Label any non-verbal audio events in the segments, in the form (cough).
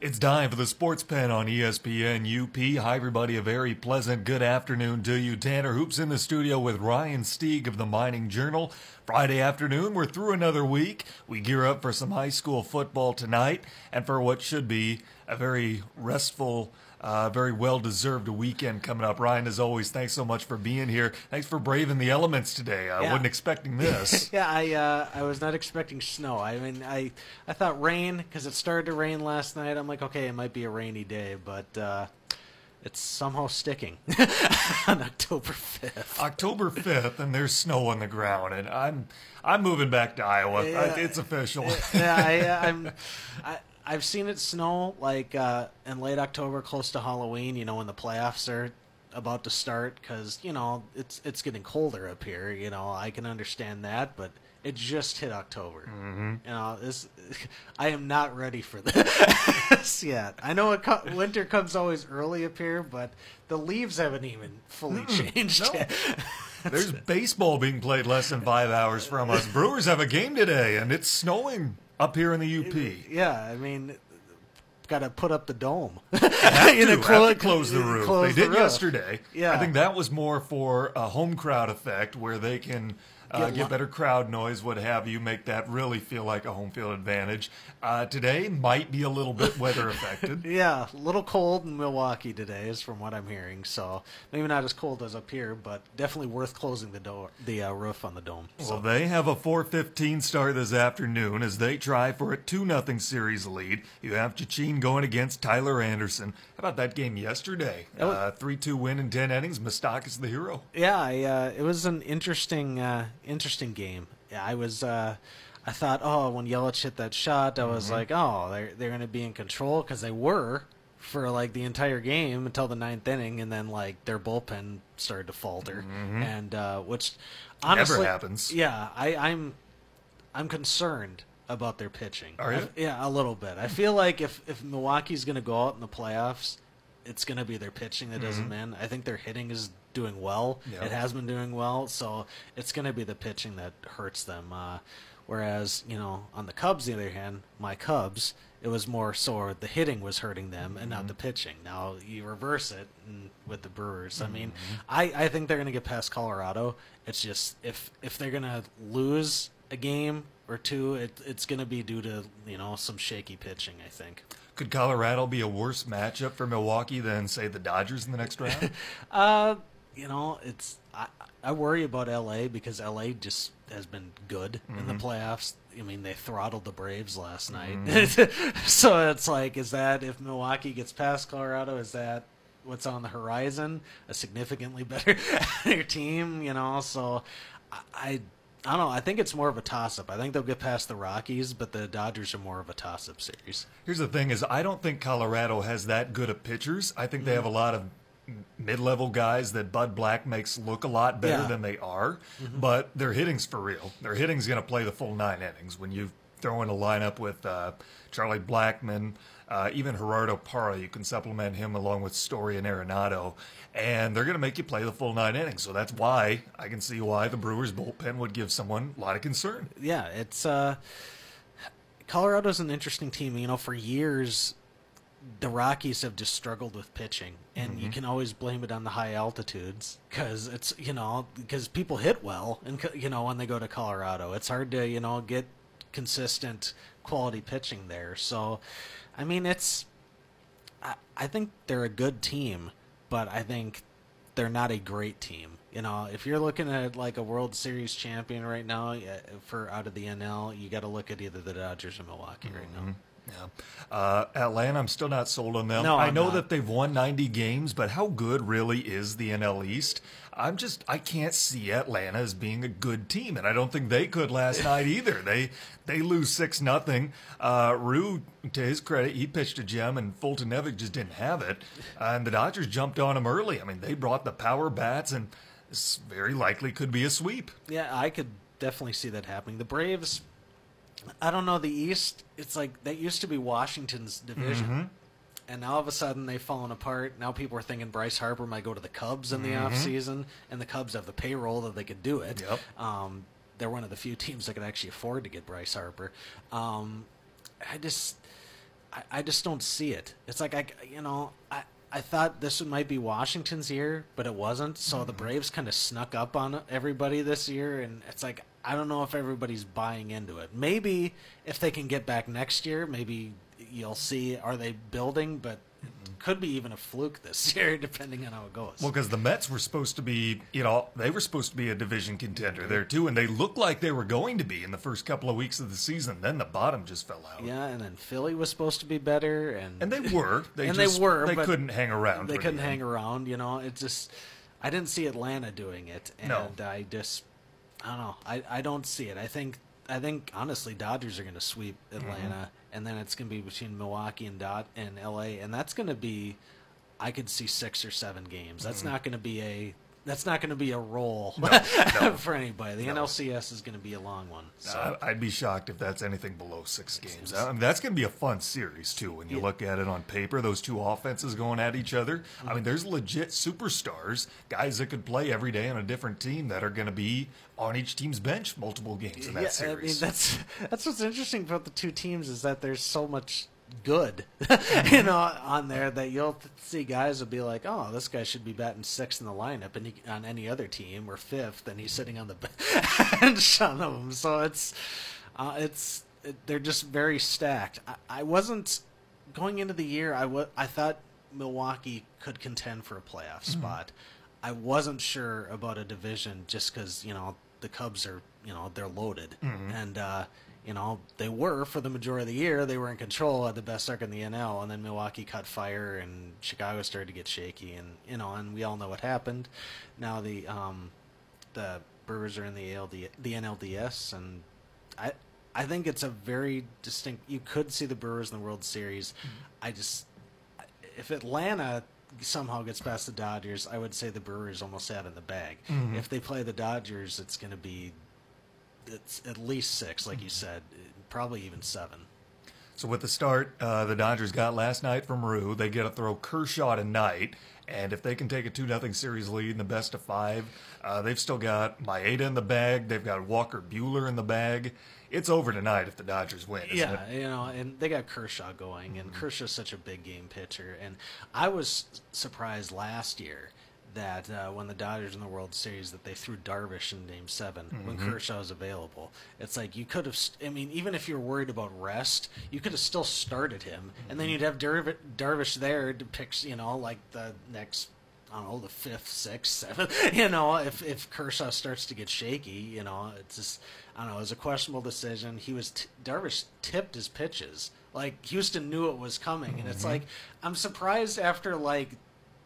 It's time for the Sports Pen on ESPN UP. Hi, everybody. A very pleasant good afternoon to you. Tanner Hoops in the studio with Ryan Stieg of the Mining Journal. Friday afternoon, we're through another week. We gear up for some high school football tonight and for what should be a very restful, uh, very well deserved a weekend coming up. Ryan, as always, thanks so much for being here. Thanks for braving the elements today. I Yeah. wasn't expecting this. (laughs) Yeah, I uh, I was not expecting snow. I mean, I I thought rain because it started to rain last night. I'm like, okay, it might be a rainy day, but uh, it's somehow sticking (laughs) on October fifth. October 5th and there's snow on the ground and I'm I'm moving back to Iowa. Yeah. I- It's official. yeah, I, uh, I'm. (laughs) I, I've seen it snow like uh, in late October, close to Halloween. You know, when the playoffs are about to start, because you know it's it's getting colder up here. You know, I can understand that, but it just hit October. Mm-hmm. You know, this (laughs) I am not ready for (laughs) this yet. I know it co- winter comes always early up here, but the leaves haven't even fully changed no. yet. (laughs) There's baseball being played less than five hours from us. Brewers have a game today, and it's snowing up here in the UP. Yeah, I mean, got to put up the dome. (laughs) Have (laughs) You know, to, have to close the roof. close they the did roof. yesterday. Yeah. I think that was more for a home crowd effect where they can uh, Get get, better crowd noise, what have you, make that really feel like a home field advantage. Uh, today might be a little bit weather affected. (laughs) Yeah, a little cold in Milwaukee today, is from what I'm hearing. So maybe not as cold as up here, but definitely worth closing the door, the uh, roof on the dome. So Well, they have a 4:15 start this afternoon as they try for a 2 0 series lead. You have Chacin going against Tyler Anderson. How about that game yesterday? Uh, 3-2 win in 10 innings. Moustakas the hero. yeah, I, uh, it was an interesting, uh, interesting game. I was. Uh, I thought, oh, when Yelich hit that shot, I was like, oh, they're they're going to be in control because they were for like the entire game until the ninth inning, and then like their bullpen started to falter, and uh, which honestly happens. Yeah, I, I'm I'm concerned about their pitching. Are I- yeah, a little bit. I feel like if if Milwaukee's going to go out in the playoffs, it's going to be their pitching that does them in. I think their hitting is doing well. Mm-hmm. It has been doing well, so it's going to be the pitching that hurts them. Uh, whereas, you know, on the Cubs, the other hand, my Cubs, it was more so the hitting was hurting them and Mm-hmm. not the pitching. Now you reverse it and with the Brewers. I mean, Mm-hmm. I, I think they're going to get past Colorado. It's just if if they're going to lose a game or two, it, it's going to be due to you know some shaky pitching. I think. Could Colorado be a worse matchup for Milwaukee than, say, the Dodgers in the next round? (laughs) Uh, you know, it's I, I worry about LA because LA just has been good in the mm-hmm. playoffs. I mean, they throttled the Braves last mm-hmm. night. (laughs) so it's like, is that if Milwaukee gets past Colorado, is that what's on the horizon? A significantly (laughs) better team, you know? So I, I I don't know. I think it's more of a toss up. I think they'll get past the Rockies, but the Dodgers are more of a toss up series. Here's the thing: is I don't think Colorado has that good of pitchers. I think they mm-hmm. have a lot of mid-level guys that Bud Black makes look a lot better Yeah. than they are. But their hitting's for real. Their hitting's going to play the full nine innings. When you throw in a lineup with uh, Charlie Blackmon, uh, even Gerardo Parra, you can supplement him along with Story and Arenado, and they're going to make you play the full nine innings. So that's why I can see why the Brewers bullpen would give someone a lot of concern. yeah, it's uh Colorado's an interesting team. You know, for years the Rockies have just struggled with pitching, and you mm-hmm. can always blame it on the high altitudes because it's you know because people hit well, and you know when they go to Colorado, it's hard to you know get consistent quality pitching there. So, I mean, it's I, I think they're a good team, but I think they're not a great team. You know, if you're looking at like a World Series champion right now for out of the NL, you got to look at either the Dodgers or Milwaukee right now. Mm-hmm. Yeah. Uh, Atlanta, I'm still not sold on them. No, I I'm know not. that they've won 90 games, but how good really is the NL East? I'm just, I can't see Atlanta as being a good team, and I don't think they could last (laughs) night either. They they lose six nothing. Uh, Ryu, to his credit, he pitched a gem, and Foltynewicz just didn't have it. and the Dodgers jumped on him early. I mean, they brought the power bats, and this very likely could be a sweep. Yeah, I could definitely see that happening. The Braves, I don't know, the East, it's like that used to be Washington's division. And now all of a sudden they've fallen apart. Now people are thinking Bryce Harper might go to the Cubs in the off season, and the Cubs have the payroll that they could do it. Yep. Um, they're one of the few teams that could actually afford to get Bryce Harper. Um, I just, I, I just don't see it. It's like I, you know, I I thought this might be Washington's year, but it wasn't. So the mm-hmm. Braves kind of snuck up on everybody this year, and it's like I don't know if everybody's buying into it. Maybe if they can get back next year, maybe you'll see are they building, but could be even a fluke this (laughs) year, depending on how it goes. Well, because the Mets were supposed to be, you know, they were supposed to be a division contender there too, and they looked like they were going to be in the first couple of weeks of the season. Then the bottom just fell out. yeah, and then Philly was supposed to be better, and And they were. (laughs) They and just, they were. They couldn't hang around. They couldn't hang around. You know, it just. I didn't see Atlanta doing it, and No. I just. I don't know. I, I don't see it. I think I think honestly, Dodgers are going to sweep mm-hmm. Atlanta, and then it's going to be between Milwaukee and Dot and L.A. and that's going to be. I could see six or seven games. That's mm-hmm. not going to be a. That's not going to be a roll (laughs) for anybody. The NLCS is going to be a long one. So. I'd be shocked if that's anything below six games. I mean, that's going to be a fun series too. When you look at it on paper, those two offenses going at each other. Mm-hmm. I mean, there's legit superstars, guys that could play every day on a different team that are going to be on each team's bench multiple games in that yeah, series. I mean that's (laughs) that's what's interesting about the two teams is that there's so much good, Mm-hmm. (laughs) you know, on there that you'll see guys will be like, oh, this guy should be batting sixth in the lineup, and he, on any other team or fifth, and he's sitting on the bench on them. So it's uh, it's it, they're just very stacked. I, I wasn't going into the year. I wa- I thought Milwaukee could contend for a playoff spot. I wasn't sure about a division just because you know the Cubs are you know they're loaded and uh, you know they were for the majority of the year they were in control at the best start in the NL and then Milwaukee caught fire and Chicago started to get shaky and you know and we all know what happened. Now the um, the Brewers are in the ALD, the NLDS and I I think it's a very distinct. You could see the Brewers in the World Series. I just if Atlanta somehow gets past the Dodgers, I would say the Brewers almost have in the bag. If they play the Dodgers, it's going to be it's at least six, like you said, probably even seven. So with the start uh, the Dodgers got last night from Ryu, they get to throw Kershaw tonight, and if they can take a two nothing series lead in the best of five, uh, they've still got Maeda in the bag. They've got Walker Buehler in the bag. It's over tonight if the Dodgers win. Yeah, it? you know, and they got Kershaw going, and Kershaw's such a big game pitcher. And I was surprised last year that uh, when the Dodgers in the World Series that they threw Darvish in Game 7 when mm-hmm. Kershaw was available. It's like you could have. st- I mean, even if you're worried about rest, you could have still started him, and then mm-hmm. you'd have Darv- Darvish there to pick. You know, like the next. I don't know the fifth, sixth, seventh. (laughs) You know, if if Kershaw starts to get shaky, you know, it's just I don't know. It was a questionable decision. He was t- Darvish tipped his pitches. Like Houston knew it was coming, and it's mm-hmm. like I'm surprised after like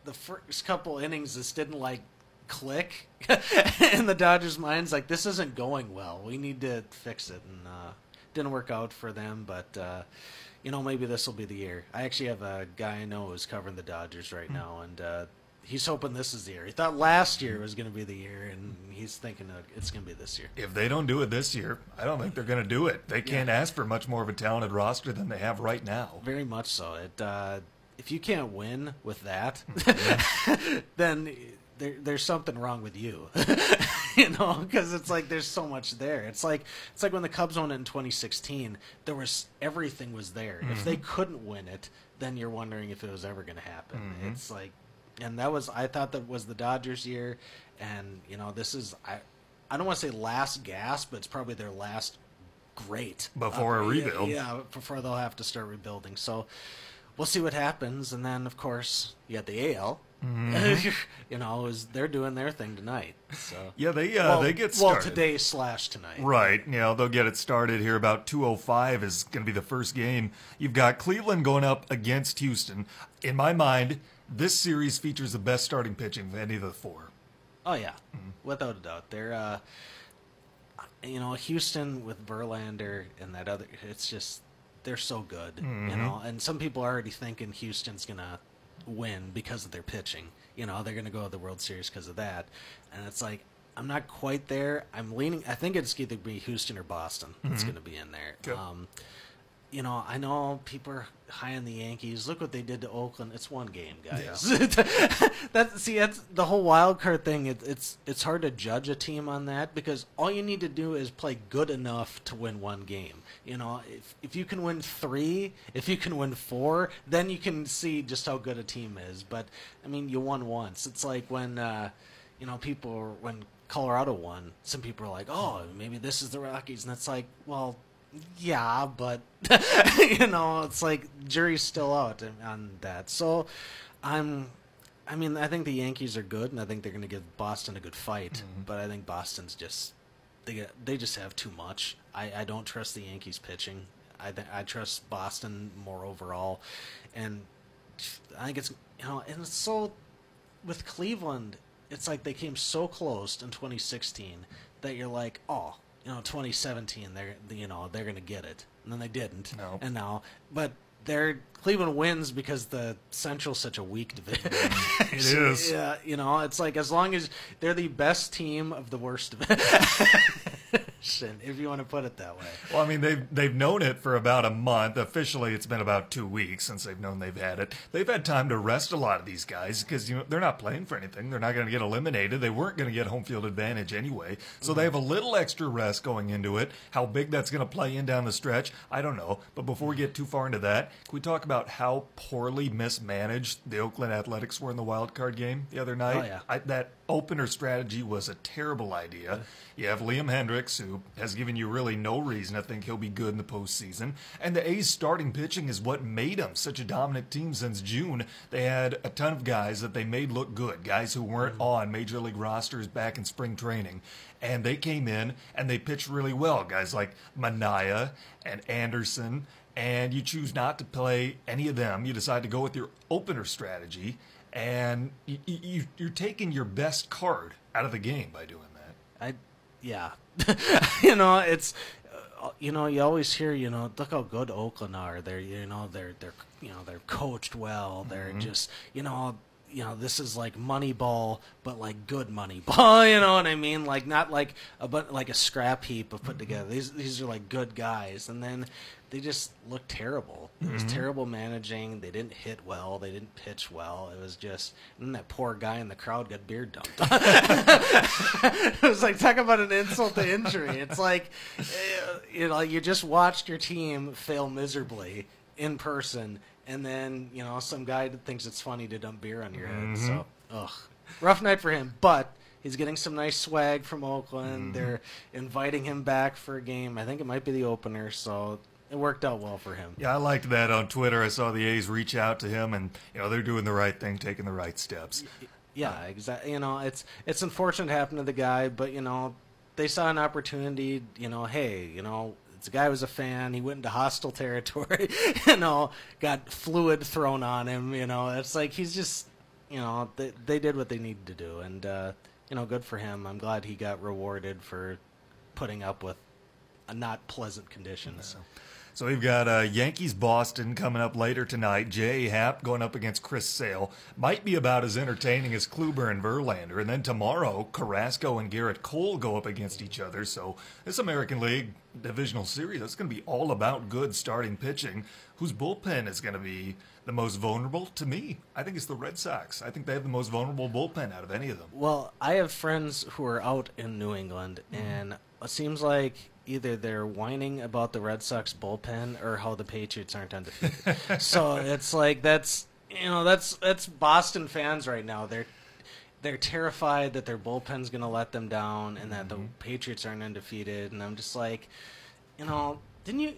the first couple innings this didn't like click (laughs) in the Dodgers' minds. Like this isn't going well. We need to fix it, and uh, didn't work out for them. But uh, you know, maybe this will be the year. I actually have a guy I know who's covering the Dodgers right now, and uh, he's hoping this is the year. He thought last year was going to be the year, and he's thinking it's going to be this year. If they don't do it this year, I don't think they're going to do it. They can't ask for much more of a talented roster than they have right now. Very much so. It uh, if you can't win with that, (laughs) (laughs) then there, there's something wrong with you. (laughs) you know, because it's like there's so much there. It's like it's like when the Cubs won it in 2016. There was everything was there. If they mm-hmm. couldn't win it, then you're wondering if it was ever going to happen. Mm-hmm. It's like, and that was I thought that was the Dodgers year, and you know this is I. I don't want to say last gasp, but it's probably their last great uh, Before a yeah, rebuild. Yeah, before they'll have to start rebuilding. So we'll see what happens, and then of course you got the AL. Mm-hmm. (laughs) you know, is they're doing their thing tonight. So Yeah, they uh, well, they get well today slash tonight. Right. You know, they'll get it started here about 205 is going to be the first game. You've got Cleveland going up against Houston. In my mind, this series features the best starting pitching of any of the four. Oh yeah, without a doubt. They're uh, you know Houston with Verlander and that other. It's just they're so good, you know. And some people are already thinking Houston's gonna win because of their pitching. You know, they're gonna go to the World Series because of that. And it's like I'm not quite there. I'm leaning. I think it's either going to be Houston or Boston that's gonna be in there. Okay. Um, you know, I know people are high on the Yankees. Look what they did to Oakland. It's one game, guys. (laughs) that's see, that's the whole wild card thing. It, it's it's hard to judge a team on that because all you need to do is play good enough to win one game. You know, if if you can win three, if you can win four, then you can see just how good a team is. But I mean, you won once. It's like when uh, you know people when Colorado won. Some people are like, "Oh, maybe this is the Rockies," and it's like, well yeah, but (laughs) you know, it's like jury's still out on that. So I'm I mean, I think the Yankees are good and I think they're going to give Boston a good fight, mm-hmm. but I think Boston's just they get, they just have too much. I, I don't trust the Yankees pitching. I th- I trust Boston more overall, and I think it's you know, and it's so with Cleveland, it's like they came so close in 2016 that you're like, oh, you know 2017 they're you know they're going to get it and then they didn't no. and now but they're Cleveland wins because the Central's such a weak division. (laughs) it (laughs) is. Yeah, you know, it's like as long as they're the best team of the worst division. (laughs) if you want to put it that way. Well, I mean, they've they've known it for about a month. Officially, it's been about two weeks since they've known they've had it. They've had time to rest a lot of these guys because you know they're not playing for anything. They're not going to get eliminated. They weren't going to get home field advantage anyway, so mm-hmm. they have a little extra rest going into it. How big that's going to play in down the stretch, I don't know. But before we get too far into that, can we talk about how poorly mismanaged the Oakland Athletics were in the wild card game the other night? Oh, yeah. I, that opener strategy was a terrible idea. You have Liam Hendriks, who has given you really no reason to think he'll be good in the postseason. And the A's starting pitching is what made them such a dominant team since June. They had a ton of guys that they made look good, guys who weren't mm-hmm. on major league rosters back in spring training. And they came in and they pitched really well. Guys like Manaea and Anderson. And you choose not to play any of them. You decide to go with your opener strategy and you, you, you're taking your best card out of the game by doing that. I, yeah, (laughs) you know it's uh, you know you always hear you know look how good Oakland are. They're you know they're they're you know they're coached well. They're mm-hmm. just you know you know this is like Moneyball, but like good Moneyball. (laughs) You know what I mean? Like not like a but like a scrap heap of put mm-hmm. together. These these are like good guys, and then they just looked terrible. It was mm-hmm. terrible managing. They didn't hit well. They didn't pitch well. It was just and that poor guy in the crowd got beer dumped. (laughs) it was like talk about an insult to injury. It's like eh, you know you just watched your team fail miserably in person and then you know some guy thinks it's funny to dump beer on your head. Mm-hmm. So, ugh, rough night for him. But he's getting some nice swag from Oakland. Mm-hmm. They're inviting him back for a game. I think it might be the opener. So it worked out well for him. Yeah, I liked that on Twitter. I saw the A's reach out to him, and you know they're doing the right thing, taking the right steps. Yeah, exactly. You know, it's it's unfortunate it happened to the guy, but you know they saw an opportunity. You know, hey, you know the guy was a fan. He went into hostile territory. (laughs) you know, got fluid thrown on him. You know, it's like he's just, you know, they they did what they needed to do, and uh, you know, good for him. I'm glad he got rewarded for putting up with a not pleasant conditions. So. So we've got uh, Yankees Boston coming up later tonight. Jay Happ going up against Chris Sale. Might be about as entertaining as Kluber and Verlander. And then tomorrow, Carrasco and Gerrit Cole go up against each other. So this American League divisional series, that's going to be all about good starting pitching. Whose bullpen is going to be the most vulnerable? To me, I think it's the Red Sox. I think they have the most vulnerable bullpen out of any of them. Well, I have friends who are out in New England, mm-hmm. and it seems like either they're whining about the Red Sox bullpen or how the Patriots aren't undefeated. (laughs) so it's like that's you know that's that's Boston fans right now. They're they're terrified that their bullpen's going to let them down and that mm-hmm. the Patriots aren't undefeated. And I'm just like, you know, didn't you?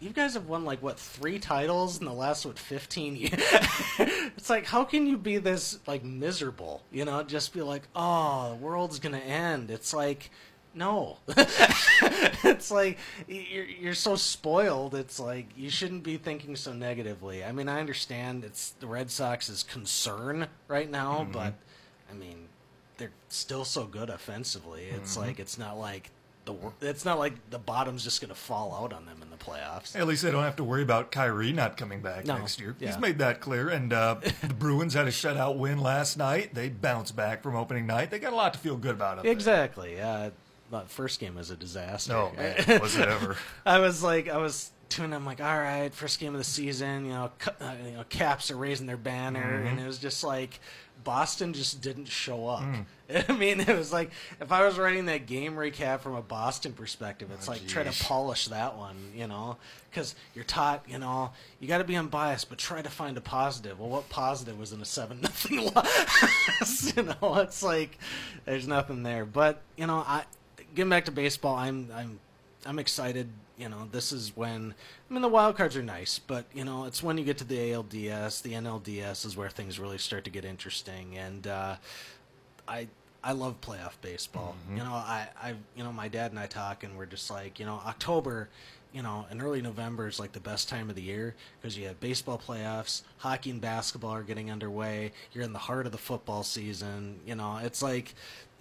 You guys have won like what three titles in the last what fifteen years? (laughs) it's like how can you be this like miserable? You know, just be like, oh, the world's gonna end. It's like no. (laughs) it's like you're you're so spoiled. It's like you shouldn't be thinking so negatively. I mean, I understand it's the Red Sox's concern right now, mm-hmm. but I mean, they're still so good offensively. It's mm-hmm. like it's not like the it's not like the bottom's just going to fall out on them in the playoffs. At least they don't have to worry about Kyrie not coming back no. next year. Yeah. He's made that clear. And uh, (laughs) the Bruins had a shutout win last night. They bounced back from opening night. They got a lot to feel good about. exactly. Uh, that first game was a disaster. No, man, (laughs) was it ever? I was like, I was tune. I'm like, all right, first game of the season. You know, uh, you know, Caps are raising their banner, mm-hmm. and it was just like Boston just didn't show up. Mm. (laughs) I mean, it was like if I was writing that game recap from a Boston perspective, it's oh, like geez. try to polish that one, you know, because you're taught, you know, you got to be unbiased, but try to find a positive. Well, what positive was in a seven (laughs) nothing loss? you know, it's like there's nothing there. But you know, I getting back to baseball, I'm I'm I'm excited you know, this is when I mean the wild cards are nice, but you know, it's when you get to the ALDS, the NLDS is where things really start to get interesting. And uh, I I love playoff baseball. Mm-hmm. You know, I I you know my dad and I talk, and we're just like, you know, October. You know, and early November is like the best time of the year because you have baseball playoffs, hockey and basketball are getting underway. You're in the heart of the football season. You know, it's like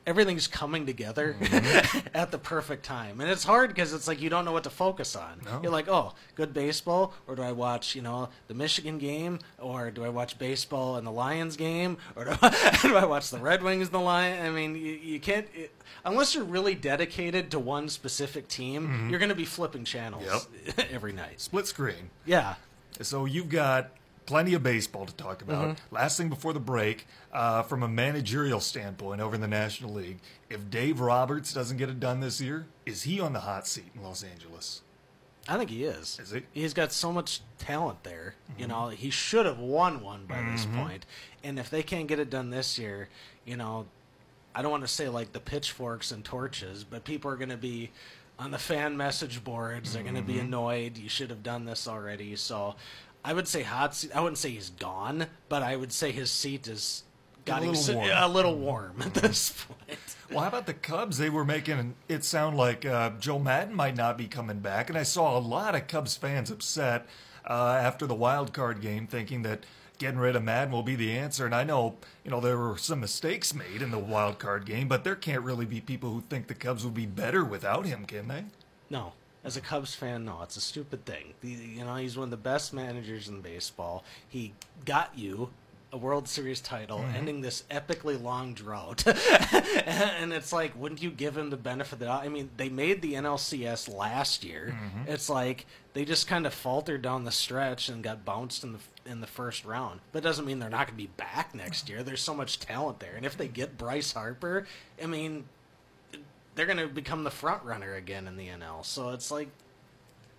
everything's coming together mm-hmm. (laughs) at the perfect time. And it's hard because it's like you don't know what to focus on. No. You're like, oh, good baseball, or do I watch, you know, the Michigan game, or do I watch baseball and the Lions game, or do I, (laughs) do I watch the Red Wings and the Lions? I mean, you, you can't. It, unless you're really dedicated to one specific team, mm-hmm. you're going to be flipping channels yep. (laughs) every night. Split screen. Yeah. So you've got plenty of baseball to talk about. Mm-hmm. Last thing before the break, uh, from a managerial standpoint over in the National League, if Dave Roberts doesn't get it done this year, is he on the hot seat in Los Angeles? I think he is. Is he? He's got so much talent there. Mm-hmm. You know, he should have won one by mm-hmm. this point. And if they can't get it done this year, you know, I don't want to say like the pitchforks and torches, but people are going to be on the fan message boards. They're going to be mm-hmm. annoyed. You should have done this already. So I would say hot seat. I wouldn't say he's gone, but I would say his seat is got a little, warm. a little warm at this point. Well, how about the Cubs? They were making it sound like uh, Joe Maddon might not be coming back, and I saw a lot of Cubs fans upset uh, after the wild card game, thinking that getting rid of Maddon will be the answer. And I know, you know, there were some mistakes made in the wild card game, but there can't really be people who think the Cubs would be better without him, can they? No, as a Cubs fan, no, it's a stupid thing. you know, he's one of the best managers in baseball. He got you a World Series title, mm-hmm. ending this epically long drought. (laughs) and it's like, wouldn't you give him the benefit of the doubt? I mean, they made the NLCS last year. Mm-hmm. It's like they just kind of faltered down the stretch and got bounced in the in the first round. But it doesn't mean they're not going to be back next year. There's so much talent there, and if they get Bryce Harper, I mean, they're going to become the front runner again in the NL. So it's like,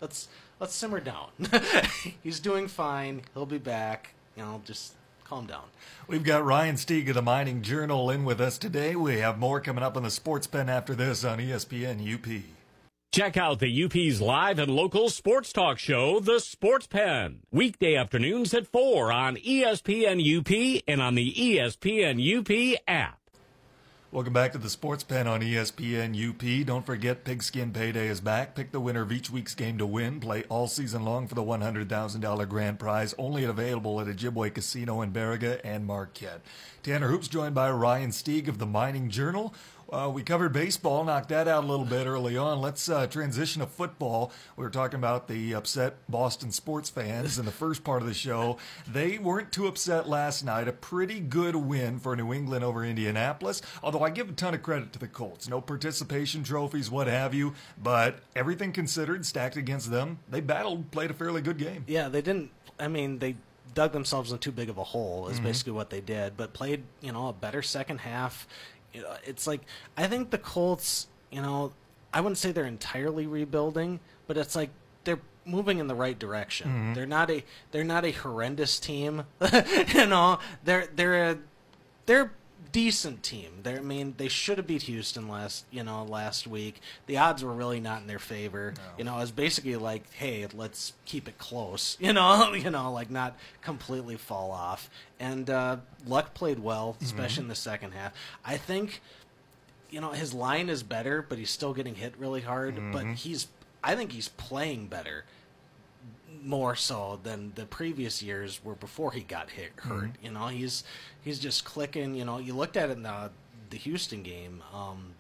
let's let's simmer down. (laughs) He's doing fine. He'll be back. You know, just calm down. We've got Ryan Stieg of the Mining Journal in with us today. We have more coming up on the Sports Pen after this on ESPN UP. Check out the UP's live and local sports talk show, The Sports Pen, weekday afternoons at 4 on ESPN UP and on the ESPN UP app. Welcome back to the Sports Pen on ESPN UP. Don't forget, Pigskin Payday is back. Pick the winner of each week's game to win. Play all season long for the $100,000 grand prize, only available at Ojibwa Casino in Baraga and Marquette. Tanner Hoops joined by Ryan Stieg of the Mining Journal. Uh, we covered baseball, knocked that out a little bit early on. Let's uh, transition to football. We were talking about the upset Boston sports fans in the first part of the show. They weren't too upset last night. A pretty good win for New England over Indianapolis. Although I give a ton of credit to the Colts. No participation trophies, what have you. But everything considered, stacked against them, they battled, played a fairly good game. Yeah, they didn't. I mean, they dug themselves in too big of a hole is mm-hmm. basically what they did but played you know a better second half it's like I think the Colts, you know, I wouldn't say they're entirely rebuilding, but it's like they're moving in the right direction. Mm-hmm. They're not a they're not a horrendous team. (laughs) you know, they're they're a they're decent team. They're, I mean, they should have beat Houston last, you know, last week. The odds were really not in their favor. No. You know, it was basically like, hey, let's keep it close. (laughs) You know, you know, like not completely fall off. And uh, Luck played well, especially mm-hmm. in the second half. I think, you know, his line is better, but he's still getting hit really hard. Mm-hmm. But he's, I think he's playing better more so than the previous years were before he got hit hurt. Mm-hmm. You know, he's he's just clicking. You know, you looked at it in the the Houston game. Um,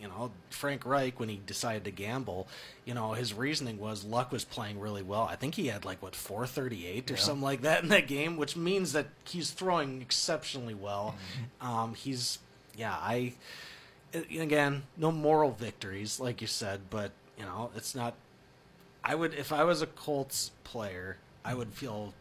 you know, Frank Reich when he decided to gamble, you know, his reasoning was Luck was playing really well. I think he had like what 438 or yeah. something like that in that game, which means that he's throwing exceptionally well. Mm-hmm. Um, he's yeah, I again, no moral victories like you said, but you know, it's not I would if I was a Colts player, I would feel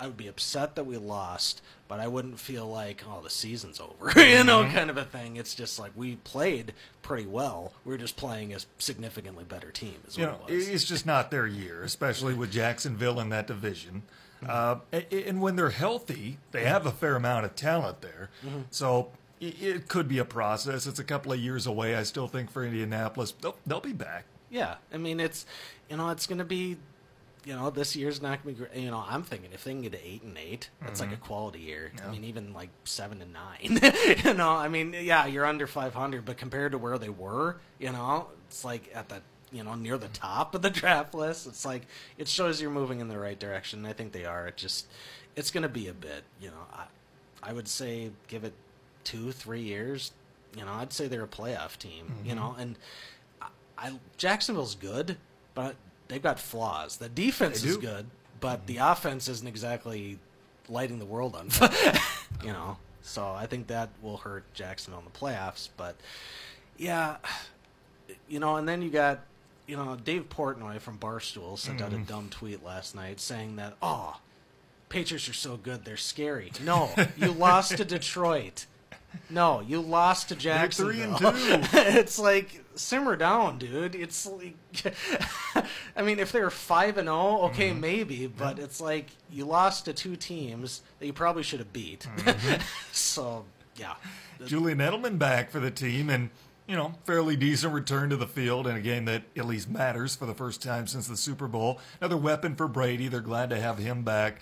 I would be upset that we lost, but I wouldn't feel like oh the season's over, (laughs) you know, mm-hmm. kind of a thing. It's just like we played pretty well. We are just playing a significantly better team. Is You know, it it's just not their year, especially with Jacksonville in that division. Mm-hmm. Uh, a- and when they're healthy, they mm-hmm. have a fair amount of talent there. So i- it could be a process. It's a couple of years away. I still think for Indianapolis, they'll, they'll be back. Yeah, I mean it's you know it's going to be you know this year's not going to be great. You know I'm thinking if they can get to eight and eight, that's like a mm-hmm. quality year. I mean even like seven and nine. (laughs) you know I mean yeah you're under 500, but compared to where they were, you know it's like at the you know near the mm-hmm. top of the draft list. It's like it shows you're moving in the right direction. I think they are. It just it's going to be a bit. You know I I would say give it two three years. You know I'd say they're a playoff team. You mm-hmm. know and. I, I Jacksonville's good, but they've got flaws. The defense is good, but mm-hmm. the offense isn't exactly lighting the world on fire. (laughs) you know, so I think that will hurt Jacksonville in the playoffs. But yeah, you know, and then you got you know Dave Portnoy from Barstool sent out a mm-hmm. dumb tweet last night saying that oh. Patriots are so good, they're scary. No, you (laughs) lost to Detroit. No, you lost to They're three and two. (laughs) it's like simmer down, dude. It's like, (laughs) I mean, if they were five and zero, okay, Mm-hmm. maybe, but it's like you lost to two teams that you probably should have beat. Mm-hmm. (laughs) so yeah, Julian Edelman back for the team and, you know, fairly decent return to the field in a game that at least matters for the first time since the Super Bowl. Another weapon for Brady. They're glad to have him back.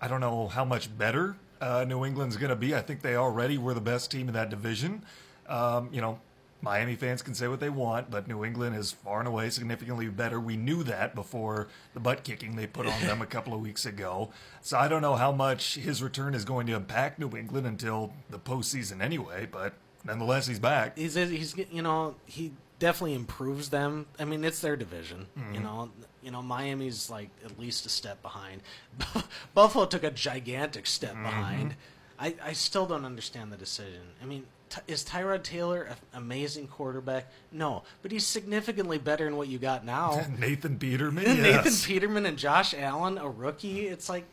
I don't know how much better uh, New England's going to be. I think they already were the best team in that division. Um, you know, Miami fans can say what they want, but New England is far and away significantly better. We knew that before the butt kicking they put on them a couple of weeks ago. So I don't know how much his return is going to impact New England until the postseason anyway, but nonetheless, he's back. he's he's you know he definitely improves them. I mean, it's their division. Mm-hmm. You know, you know Miami's like at least a step behind. (laughs) Buffalo took a gigantic step Mm-hmm. behind. I I still don't understand the decision. I mean. Is Tyrod Taylor an amazing quarterback? No, but he's significantly better than what you got now. (laughs) Nathan Peterman, Nathan yes. Peterman and Josh Allen, a rookie. It's like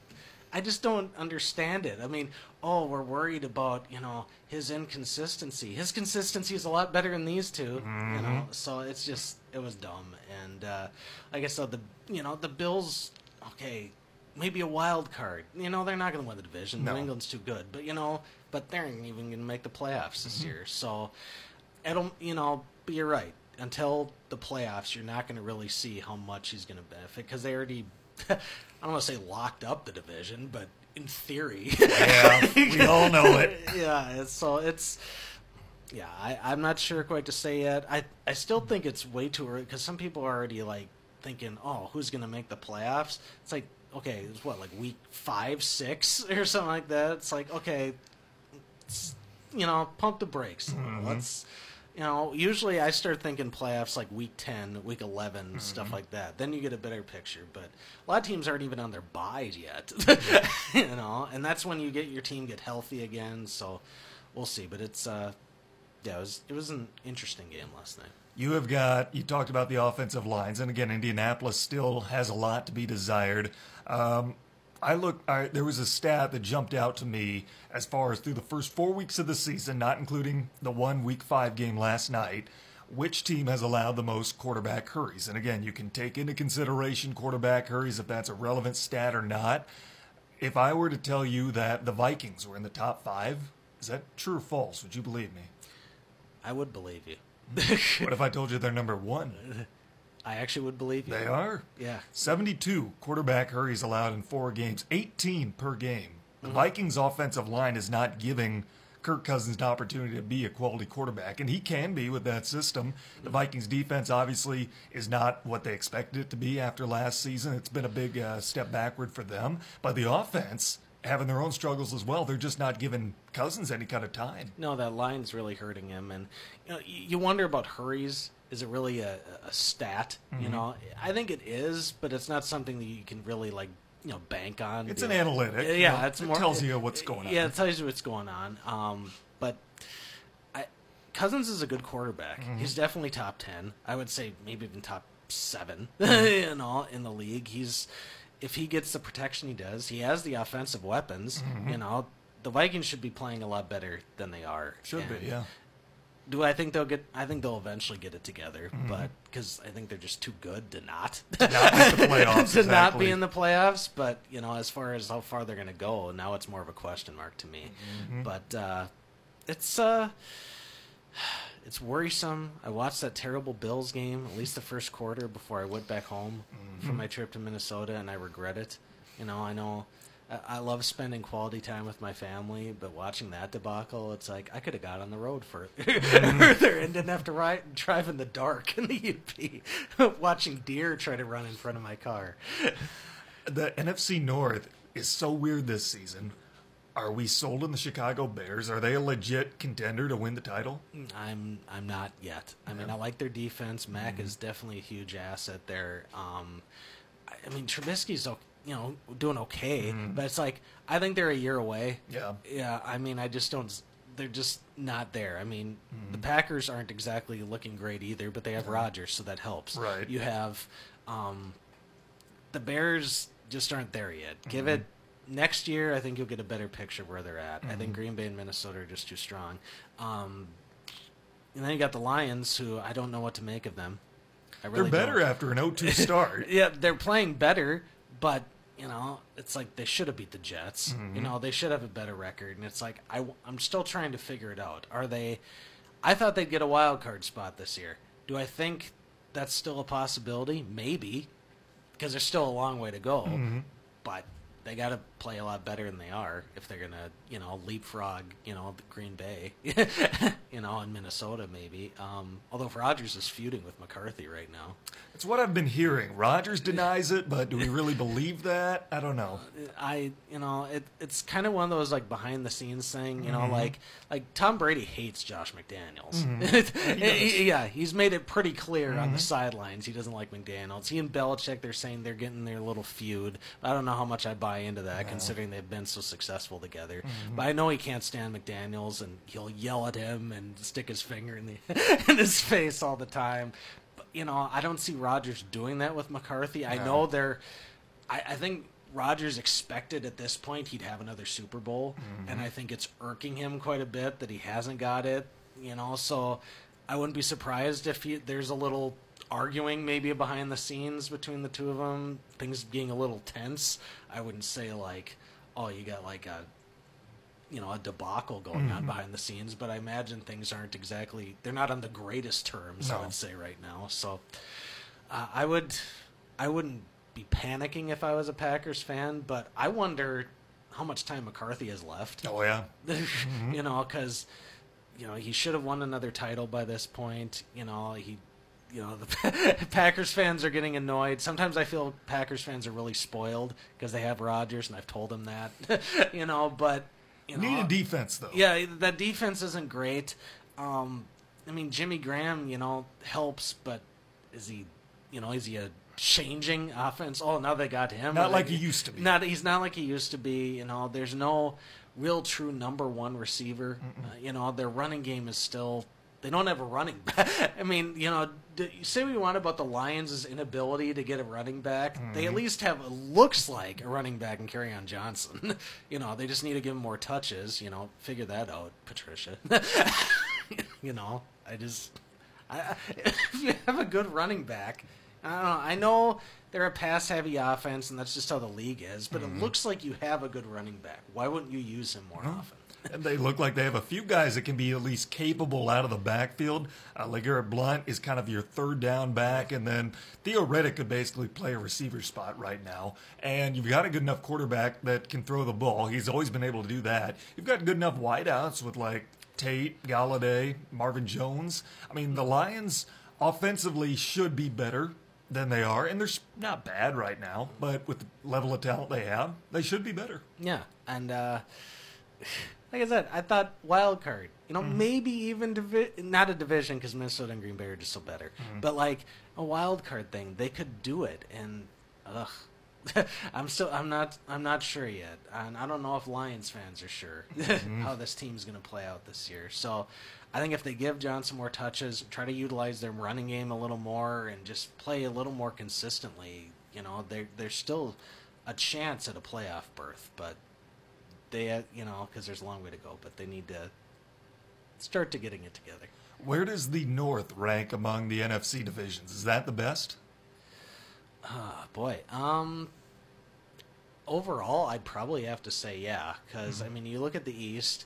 I just don't understand it. I mean, oh, we're worried about you know his inconsistency. His consistency is a lot better than these 2 You Mm-hmm. know, so it's just it was dumb. And uh, like I said, the you know the Bills. Okay, maybe a wild card. You know, they're not going to win the division. No. New England's too good. But you know, but they're not even going to make the playoffs this Mm-hmm. year. So it'll you know, but you're right. Until the playoffs, you're not going to really see how much he's going to benefit because they already, (laughs) I don't want to say locked up the division, but in theory, Yeah, we (laughs) all know it. yeah. It's, so it's, yeah. I, I'm not sure quite to say yet. I I still think it's way too early because some people are already like thinking, oh, who's going to make the playoffs? It's like okay, it's what like week five, six, (laughs) or something like that. It's like okay, it's, you know, pump the brakes. Let's, you know, usually I start thinking playoffs like week 10, week 11, stuff like that. Then you get a better picture. But a lot of teams aren't even on their buys yet, (laughs) you know, and that's when you get your team get healthy again. So we'll see. But it's, uh, yeah, it was, it was an interesting game last night. You have got, you talked about the offensive lines, and again, Indianapolis still has a lot to be desired. Um, I look, I, there was a stat that jumped out to me as far as through the first four weeks of the season, not including the one week five game last night, which team has allowed the most quarterback hurries. And again, you can take into consideration quarterback hurries if that's a relevant stat or not. If I were to tell you that the Vikings were in the top five, is that true or false? Would you believe me? I would believe you. What if I told you they're number one? (laughs) I actually would believe you. They are. Yeah. 72 quarterback hurries allowed in four games, 18 per game. The Vikings' offensive line is not giving Kirk Cousins an opportunity to be a quality quarterback, and he can be with that system. The Vikings' defense obviously is not what they expected it to be after last season. It's been a big uh, step backward for them. But the offense, having their own struggles as well, they're just not giving Cousins any kind of time. No, that line's really hurting him, and you know, you wonder about hurries. Is it really a, a stat? Mm-hmm. You know, I think it is, but it's not something that you can really like, you know, bank on. It's an like- analytic, Yeah, you know, it's it tells you what's going on. Yeah, it tells you what's going on. Um, but I, Cousins is a good quarterback. Mm-hmm. He's definitely top ten. I would say maybe even top seven, (laughs) you know, in the league. He's if he gets the protection he does, he has the offensive weapons. You know, the Vikings should be playing a lot better than they are. Should And be, yeah. Do I think they'll get? I think they'll eventually get it together, but because I think they're just too good to not Not make the (laughs) playoffs. to not be in the playoffs. But you know, as far as how far they're going to go, now it's more of a question mark to me. Mm-hmm. But uh, it's uh, (sighs) it's worrisome. I watched that terrible Bills game, at least the first quarter, before I went back home Mm-hmm. from my trip to Minnesota, and I regret it. You know, I know. I- love spending quality time with my family, but watching that debacle, it's like I could have got on the road for Mm-hmm. (laughs) further and didn't have to ride, drive in the dark in the UP, (laughs) watching deer try to run in front of my car. The NFC North is so weird this season. Are we sold on the Chicago Bears? Are they a legit contender to win the title? I'm I'm not yet. I mean, I like their defense. Mack is definitely a huge asset there. Um, I, mean, Trubisky's you know doing okay, mm-hmm. but it's like I think they're a year away. Yeah. Yeah, I mean, I just don't. They're just not there. I mean, mm-hmm. the Packers aren't exactly looking great either, but they have mm-hmm. Rodgers, so that helps. Right. You have um, the Bears just aren't there yet. Give it next year. I think you'll get a better picture of where they're at. I think Green Bay and Minnesota are just too strong. Um, and then you got the Lions, who I don't know what to make of them. I They're better don't. after an (laughs) 0-2 start. Yeah, they're playing better, but you know, it's like they should have beat the Jets. Mm-hmm. You know, they should have a better record, and it's like I, I'm still trying to figure it out. Are they? I thought they'd get a wild card spot this year. Do I think that's still a possibility? Maybe, because there's still a long way to go. Mm-hmm. But they got to play a lot better than they are if they're gonna, you know, leapfrog, you know, Green Bay, (laughs) you know, and Minnesota maybe. Um, although Rodgers is feuding with McCarthy right now. It's what I've been hearing. Rodgers denies it, but do we really believe that? I don't know. I you know it it's kind of one of those like behind the scenes thing you know Mm-hmm. like like Tom Brady hates Josh McDaniels (laughs) He- yeah he's made it pretty clear on Mm-hmm. the sidelines he doesn't like McDaniels he and Belichick they're saying they're getting their little feud I don't know how much I buy into that considering they've been so successful together. Mm-hmm. but I know he can't stand McDaniels and he'll yell at him and stick his finger in the (laughs) in his face all the time. But you know I don't see Rodgers doing that with McCarthy. I know they're I, I think Rodgers expected at this point he'd have another Super Bowl, and I think it's irking him quite a bit that he hasn't got it. You know, so I wouldn't be surprised if he, there's a little arguing maybe behind the scenes between the two of them, things being a little tense. I wouldn't say like, oh, you got like a you know a debacle going on behind the scenes, but I imagine things aren't exactly they're not on the greatest terms. I would say right now, so uh, I would I wouldn't be panicking if I was a Packers fan, but I wonder how much time McCarthy has left. Oh yeah. (laughs) you know, because you know he should have won another title by this point. You know he. You know the (laughs) Packers fans are getting annoyed. Sometimes I feel Packers fans are really spoiled because they have Rodgers, and I've told them that. (laughs) you know, but you know, Need a defense though. yeah, that defense isn't great. Um, I mean, Jimmy Graham, you know, helps, but is he, you know, is he a changing offense? Oh, now they got him. Not like he used to be. Not he's not like he used to be. You know, there's no real true number one receiver. Uh, you know, their running game is still. They don't have a running back. (laughs) I mean, you know, you say what you want about the Lions' inability to get a running back. They at mm-hmm. least have looks like a running back in on Johnson. (laughs) you know, they just need to give him more touches. You know, figure that out, Patricia. (laughs) you know, I just, I, if you have a good running back, I don't know. I know they're a pass-heavy offense, and that's just how the league is. But it mm-hmm. looks like you have a good running back. Why wouldn't you use him more often? And they look like they have a few guys that can be at least capable out of the backfield. Uh, LeGarrette Blount is kind of your third down back, and then Theo Riddick could basically play a receiver spot right now. And you've got a good enough quarterback that can throw the ball. He's always been able to do that. You've got good enough wideouts with like Tate, Golladay, Marvin Jones. I mean, the Lions offensively should be better than they are, and they're not bad right now. But with the level of talent they have, they should be better. Yeah, and uh, like I said, I thought wild card. You know, maybe even divi- not a division because Minnesota and Green Bay are just so better. But like a wild card thing, they could do it, and ugh, (laughs) I'm still I'm not I'm not sure yet, and I don't know if Lions fans are sure (laughs) Mm-hmm. how this team's going to play out this year. So, I think if they give Johnson more touches, try to utilize their running game a little more, and just play a little more consistently, you know, there there's still a chance at a playoff berth, but they uh, you know because there's a long way to go, but they need to start to getting it together. Where does the North rank among the NFC divisions? Is that the best? Oh boy. Um overall I'd probably have to say yeah cuz Mm-hmm. I mean you look at the East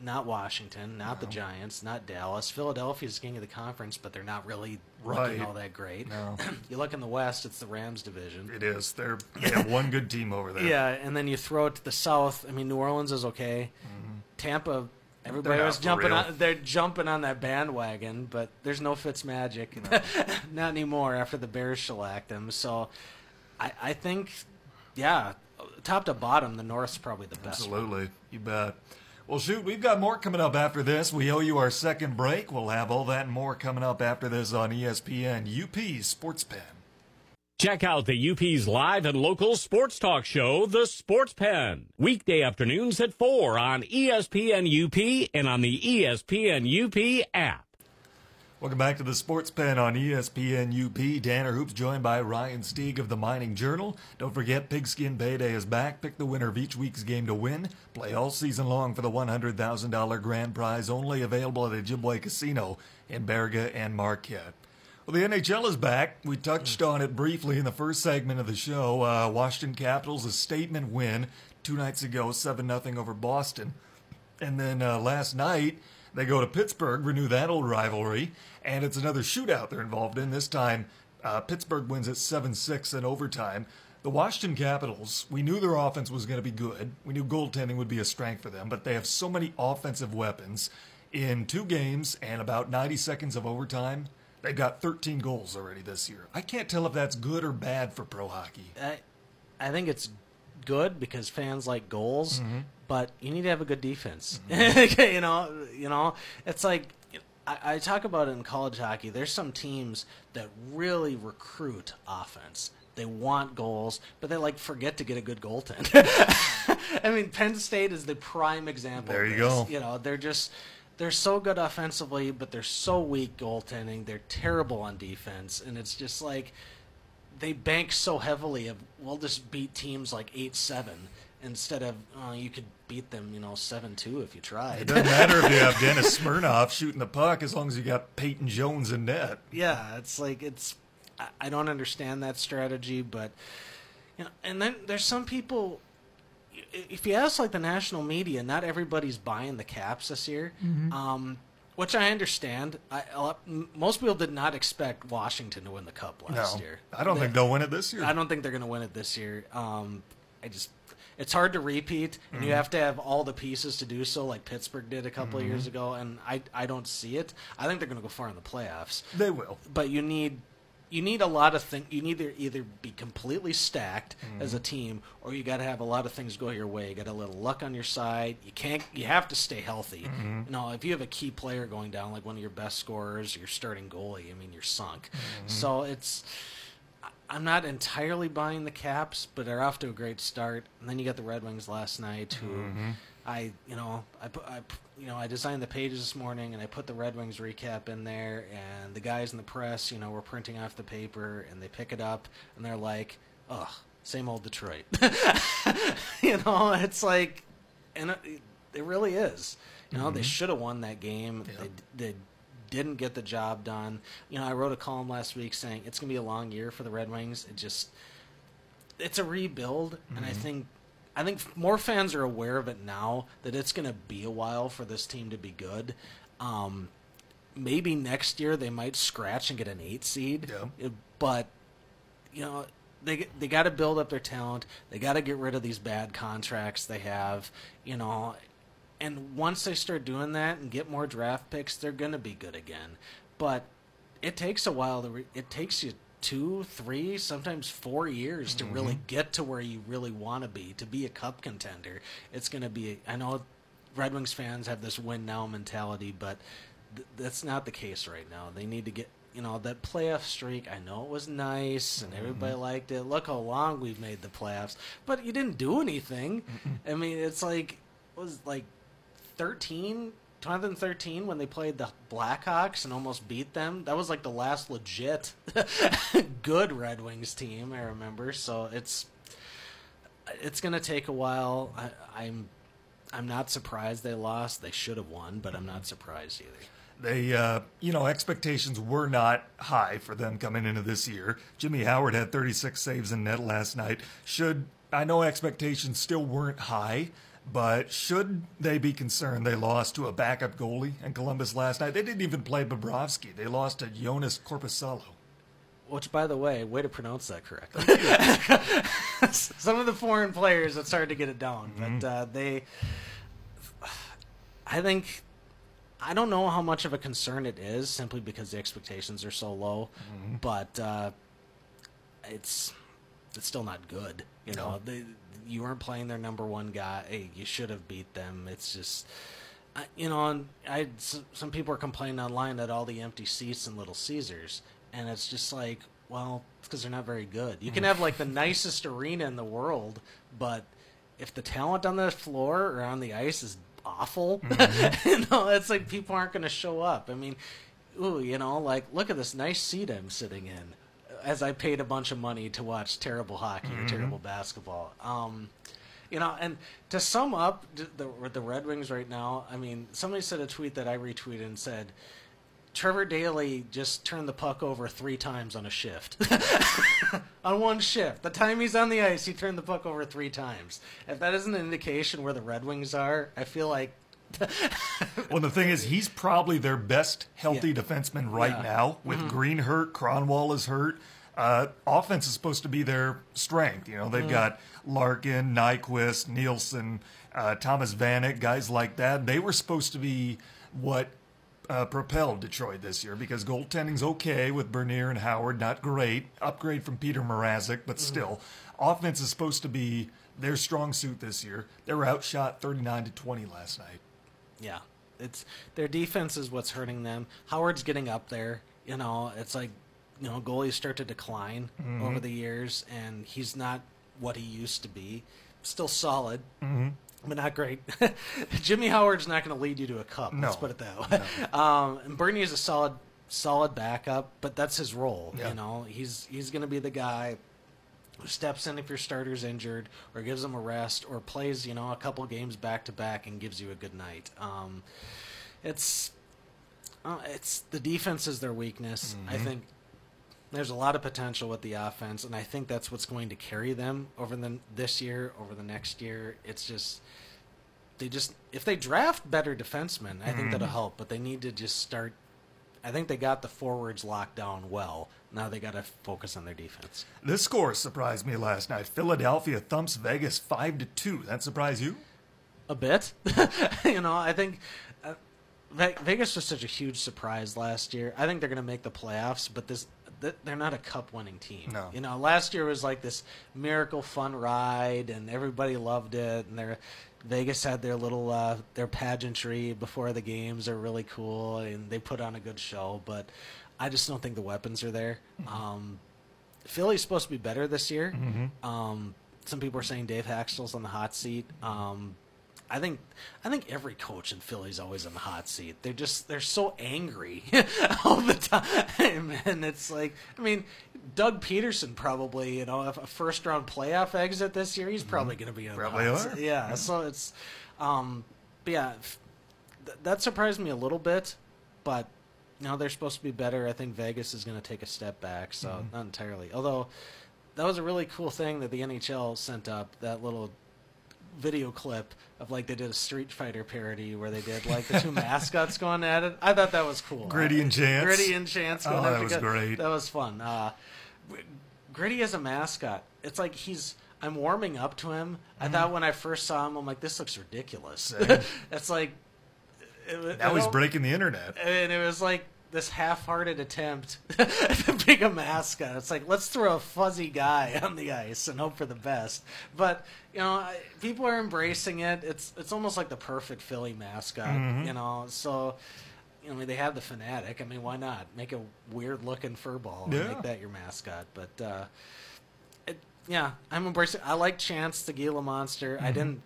not Washington, not the Giants, not Dallas. Philadelphia's king of the conference, but they're not really Right. looking all that great. No. (clears throat) you look in the West, it's the Rams division. It is. They're they have one good team over there. Yeah, and then you throw it to the South. I mean, New Orleans is okay. Mm-hmm. Tampa, everybody was jumping real. on. They're jumping on that bandwagon, but there's no Fitz magic, (laughs) not anymore after the Bears shellacked them. So, I, I think, yeah, top to bottom, the North's probably the best. one. Absolutely. You bet. Well, shoot, we've got more coming up after this. We owe you our second break. We'll have all that and more coming up after this on ESPN UP Sports Pen. Check out the UP's live and local sports talk show, The Sports Pen. Weekday afternoons at 4 on ESPN UP and on the ESPN UP app. Welcome back to the Sports Pen on ESPN UP. Tanner Hoops joined by Ryan Stieg of the Mining Journal. Don't forget, Pigskin Payday is back. Pick the winner of each week's game to win. Play all season long for the $100,000 grand prize only available at Ojibwa Casino in Baraga and Marquette. Well, the NHL is back. We touched on it briefly in the first segment of the show. Uh, Washington Capitals, a statement win two nights ago, 7 0 over Boston. And then uh, last night, they go to Pittsburgh, renew that old rivalry, and it's another shootout they're involved in. This time, uh, Pittsburgh wins at 7 6 in overtime. The Washington Capitals, we knew their offense was going to be good. We knew goaltending would be a strength for them, but they have so many offensive weapons. In two games and about 90 seconds of overtime, they've got 13 goals already this year. I can't tell if that's good or bad for pro hockey. I, I think it's good because fans like goals, Mm-hmm. but you need to have a good defense. (laughs) you know, you know, it's like I, I talk about it in college hockey. There's some teams that really recruit offense. They want goals, but they like forget to get a good goaltender. (laughs) I mean, Penn State is the prime example. There you go. You know, they're just they're so good offensively, but they're so weak goaltending. They're terrible on defense, and it's just like they bank so heavily of we'll just beat teams like eight seven instead of uh, you could beat them you know seven two if you tried. It tried. doesn't (laughs) matter if you have Denis Smirnov shooting the puck as long as you got Peyton Jones in net. yeah, it's like it's I, I don't understand that strategy, but you know, and then there's some people. If you ask like the national media, not everybody's buying the caps this year. Um, which I understand. I, most people did not expect Washington to win the cup last No, year. I don't They- think they'll win it this year. I don't think they're going to win it this year. Um, I just it's hard to repeat, and Mm-hmm. you have to have all the pieces to do so, like Pittsburgh did a couple of years Mm-hmm. ago. And I I don't see it. I think they're going to go far in the playoffs, They will. but you need. You need a lot of things. You need to either be completely stacked Mm-hmm. as a team, or you got to have a lot of things go your way. You got a little luck on your side. You can't. You have to stay healthy. Mm-hmm. You know, if you have a key player going down, like one of your best scorers, your starting goalie, I mean, you're sunk. Mm-hmm. So it's. I'm not entirely buying the Caps, but they're off to a great start. And then you got the Red Wings last night, who Mm-hmm. I, you know, I put, I, you know, I designed the pages this morning, and I put the Red Wings recap in there, and the guys in the press, you know, were printing off the paper, and they pick it up, and they're like, "Ugh, same old Detroit." (laughs) you know, it's like, and it, it really is. You know, they mm-hmm. should have won that game. Yep. They, they didn't get the job done. You know, I wrote a column last week saying it's going to be a long year for the Red Wings. It just it's a rebuild, and I mm-hmm. think I think more fans are aware of it now that it's going to be a while for this team to be good. Um, maybe next year they might scratch and get an eight seed, Yeah. But you know they they got to build up their talent. They got to get rid of these bad contracts they have. You know, and once they start doing that and get more draft picks, they're going to be good again. But it takes a while to. Re- it takes you two, three, sometimes four years to really get to where you really want to be to be a cup contender. It's going to be. I know Red Wings fans have this win now mentality, but th- that's not the case right now. They need to get. you know that playoff streak. I know it was nice and everybody Mm-hmm. liked it. Look how long we've made the playoffs, but you didn't do anything. I mean, it's like it was like 13 2013 when they played the Blackhawks and almost beat them. That was like the last legit (laughs) good Red Wings team I remember. So it's it's going to take a while. I, I'm I'm not surprised they lost. They should have won, but I'm not surprised either. They, uh, you know, expectations were not high for them coming into this year. Jimmy Howard had 36 saves in net last night. Should I know expectations still weren't high, but should they be concerned they lost to a backup goalie in Columbus last night? They didn't even play Bobrovsky. They lost to Joonas Korpisalo. Which, by the way, way to pronounce that correctly. (laughs) Some of the foreign players, it's hard to get it down, but uh, they. I think. I don't know how much of a concern it is, simply because the expectations are so low, but uh, it's it's still not good. You know, No. they, you weren't playing their number one guy. Hey, you should have beat them. It's just, I, you know, and I some people are complaining online at all the empty seats in Little Caesars, and it's just like, well, it's because they're not very good. You can mm. have like the nicest arena in the world, but if the talent on the floor or on the ice is awful, mm-hmm. (laughs) you know, it's like people aren't going to show up. I mean, ooh, you know, like look at this nice seat I'm sitting in. As I paid a bunch of money to watch terrible hockey or terrible basketball. Um, you know, and to sum up the the Red Wings right now, I mean, somebody said a tweet that I retweeted and said, Trevor Daley just turned the puck over three times on a shift. (laughs) on one shift. The time he's on the ice, he turned the puck over three times. If that isn't an indication where the Red Wings are, I feel like Well, the thing is, he's probably their best healthy Yeah. defenseman right Yeah. now. With Green hurt, Kronwall is hurt. Uh, offense is supposed to be their strength. You know, they've got Larkin, Nyquist, Nielsen, uh, Thomas Vanek, guys like that. They were supposed to be what uh, propelled Detroit this year because goaltending's okay with Bernier and Howard, not great. Upgrade from Peter Mrazek, but still, offense is supposed to be their strong suit this year. They were outshot 39 to 20 last night. Yeah, it's their defense is what's hurting them. Howard's getting up there. You know, it's like you know goalies start to decline over the years, and he's not what he used to be. Still solid, but not great. (laughs) Jimmy Howard's not going to lead you to a cup. Let's put it that way. (laughs) Um, and Bernie is a solid, solid backup, but that's his role. Yeah. You know, he's he's going to be the guy steps in if your starter's injured or gives them a rest or plays you know a couple games back to back and gives you a good night. Um, it's uh, it's the defense is their weakness. I think there's a lot of potential with the offense and i think that's what's going to carry them over the this year over the next year. It's just they just if they draft better defensemen i think that'll help but they need to just start i think they got the forwards locked down well now they got to focus on their defense This score surprised me last night. Philadelphia thumps Vegas five to two. That surprised you? a bit. (laughs) you know, I think uh, Vegas was such a huge surprise last year. I think they're going to make the playoffs, but this th- they're not a cup-winning team. No. You know, last year was like this miracle fun ride, and everybody loved it. And their Vegas had their little uh, their pageantry before the games are really cool, and they put on a good show. But I just don't think the weapons are there. Um, Philly's supposed to be better this year. Um, some people are saying Dave Hakstol's on the hot seat. Um, I think I think every coach in Philly's always on the hot seat. They're just they're so angry (laughs) all the time, (laughs) and it's like I mean, Doug Pederson probably you know a first round playoff exit this year. He's probably going to be on Probably are. seat. Yeah, so it's um, but yeah, th- that surprised me a little bit, but you know they're supposed to be better. I think Vegas is going to take a step back, so not entirely. Although that was a really cool thing that the NHL sent up that little video clip of like they did a Street Fighter parody where they did like the two (laughs) mascots going at it. I thought that was cool. Gritty and Chance. Gritty and Chance. Oh, that was great. That was fun. Uh, Gritty as a mascot. It's like he's. I'm warming up to him. I Mm-hmm. thought when I first saw him, I'm like, this looks ridiculous. (laughs) It's like. It, Now he's breaking the internet. and it was like this half-hearted attempt (laughs) to pick a mascot. It's like let's throw a fuzzy guy on the ice and hope for the best. But you know, I- people are embracing it. It's it's almost like the perfect Philly mascot. You know, so you know, I mean, they have the fanatic. I mean, why not make a weird looking fur ball Yeah. and make that your mascot? But uh, it, yeah, I'm embracing. I like Chance the Gila monster. Mm-hmm. I didn't.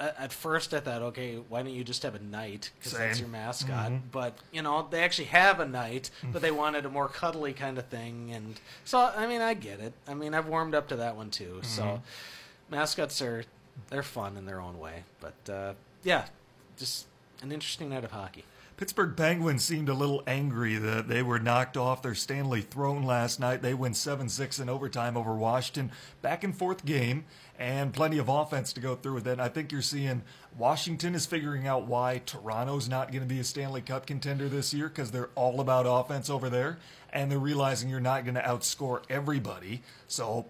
At at first, I thought, okay, why don't you just have a knight because that's. Mm-hmm. your mascot? But you know, they actually have a knight, but they wanted a more cuddly kind of thing, and so I mean, I get it. I mean, I've warmed up to that one too. Mm-hmm. So mascots are they're fun in their own way, but uh, yeah, just an interesting night of hockey. Pittsburgh Penguins seemed a little angry that they were knocked off their Stanley throne last night. They win 7 6 in overtime over Washington. Back and forth game, and plenty of offense to go through with it. I think you're seeing Washington is figuring out why Toronto's not going to be a Stanley Cup contender this year because they're all about offense over there, and they're realizing you're not going to outscore everybody. So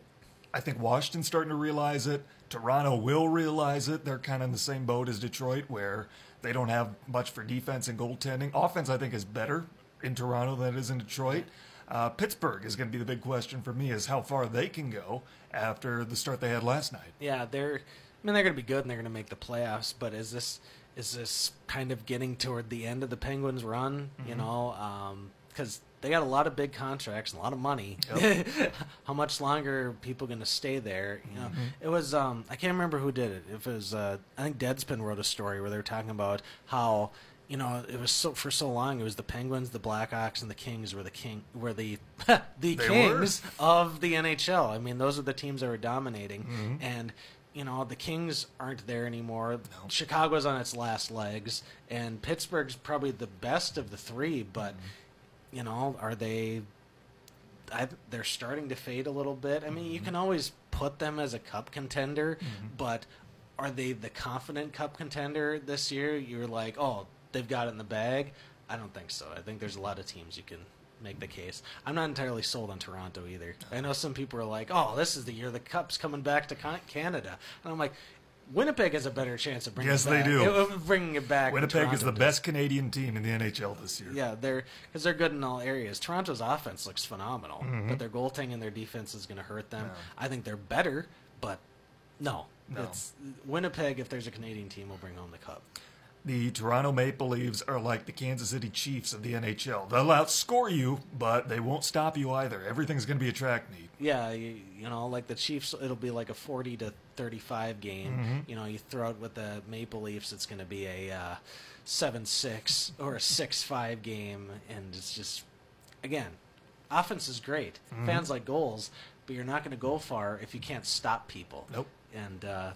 I think Washington's starting to realize it. Toronto will realize it. They're kind of in the same boat as Detroit, where they don't have much for defense and goaltending. Offense, I think, is better in Toronto than it is in Detroit. Uh, Pittsburgh is going to be the big question for me: is how far they can go after the start they had last night. Yeah, they're. I mean, they're going to be good and they're going to make the playoffs. But is this is this kind of getting toward the end of the Penguins' run? You know, because they got a lot of big contracts and a lot of money. (laughs) How much longer are people going to stay there? You know, it was. Um, I can't remember who did it. If it was, uh, I think Deadspin wrote a story where they were talking about how. You know, it was so for so long. It was the Penguins, the Blackhawks, and the Kings were the king were the (laughs) the They were. Kings (laughs) of the NHL. I mean, those are the teams that were dominating, and you know the Kings aren't there anymore. Chicago's on its last legs, and Pittsburgh's probably the best of the three. But you know, are they? I, they're starting to fade a little bit. I mean, you mm-hmm. can always put them as a cup contender, mm-hmm. but are they the confident cup contender this year? You're like, oh, they've got it in the bag. I don't think so. I think there's a lot of teams you can make the case. I'm not entirely sold on Toronto either. I know some people are like, "Oh, this is the year the cup's coming back to Canada," and I'm like, Winnipeg has a better chance of bringing Yes, it they back. do. of bringing it back. Winnipeg is the does. best Canadian team in the NHL this year. Yeah, they're because they're good in all areas. Toronto's offense looks phenomenal, Mm-hmm. but their goaltending and their defense is going to hurt them. I think they're better, but no, No. it's Winnipeg. If there's a Canadian team, will bring home the cup. The Toronto Maple Leafs are like the Kansas City Chiefs of the NHL. They'll outscore you, but they won't stop you either. Everything's going to be a track meet. Yeah, you, you know, like the Chiefs, it'll be like a forty to thirty-five game. Mm-hmm. You know, you throw it with the Maple Leafs, it's going to be a uh, seven-six or a six-five game, and it's just again, offense is great. Mm-hmm. Fans like goals, but you're not going to go far if you can't stop people. Nope. And uh,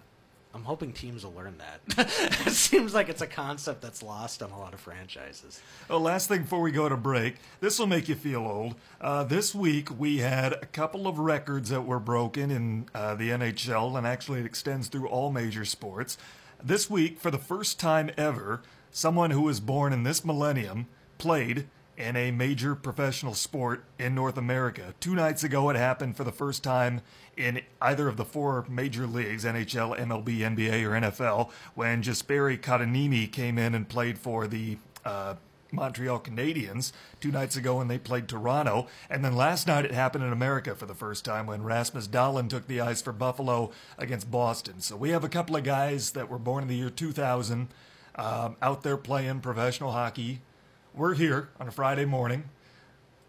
I'm hoping teams will learn that. (laughs) it seems like it's a concept that's lost on a lot of franchises. Oh, last thing before we go to break, this will make you feel old. Uh, this week we had a couple of records that were broken in uh, the NHL, and actually it extends through all major sports. This week, for the first time ever, someone who was born in this millennium played in a major professional sport in North America. Two nights ago, it happened for the first time in either of the four major leagues NHL, MLB, NBA, or NFL when Jesperi Kotkaniemi came in and played for the uh, Montreal Canadiens two nights ago when they played Toronto. And then last night it happened in America for the first time when Rasmus Dahlin took the ice for Buffalo against Boston. So we have a couple of guys that were born in the year 2000 um, out there playing professional hockey. We're here on a Friday morning.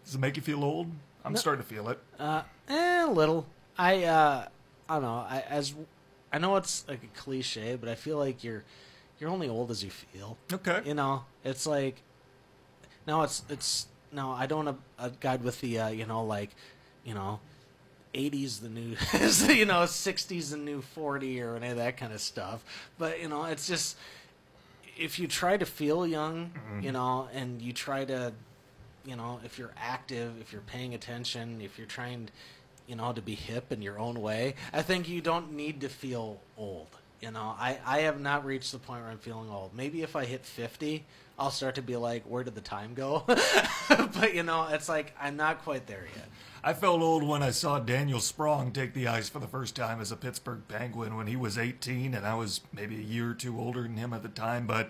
Does it make you feel old? I'm starting to feel it. Uh, eh, a little. I uh, I don't know. I as I know it's like a cliche, but I feel like you're you're only old as you feel. Okay. You know, it's like now it's it's no. I don't want a, a guide with the uh, you know like you know. 80s the new (laughs) you know 60s the new 40 or any of that kind of stuff but you know it's just if you try to feel young you know and you try to you know if you're active if you're paying attention if you're trying you know to be hip in your own way i think you don't need to feel old you know i i have not reached the point where i'm feeling old maybe if i hit 50 i'll start to be like where did the time go (laughs) but you know it's like i'm not quite there yet I felt old when I saw Daniel Sprong take the ice for the first time as a Pittsburgh Penguin when he was 18, and I was maybe a year or two older than him at the time. But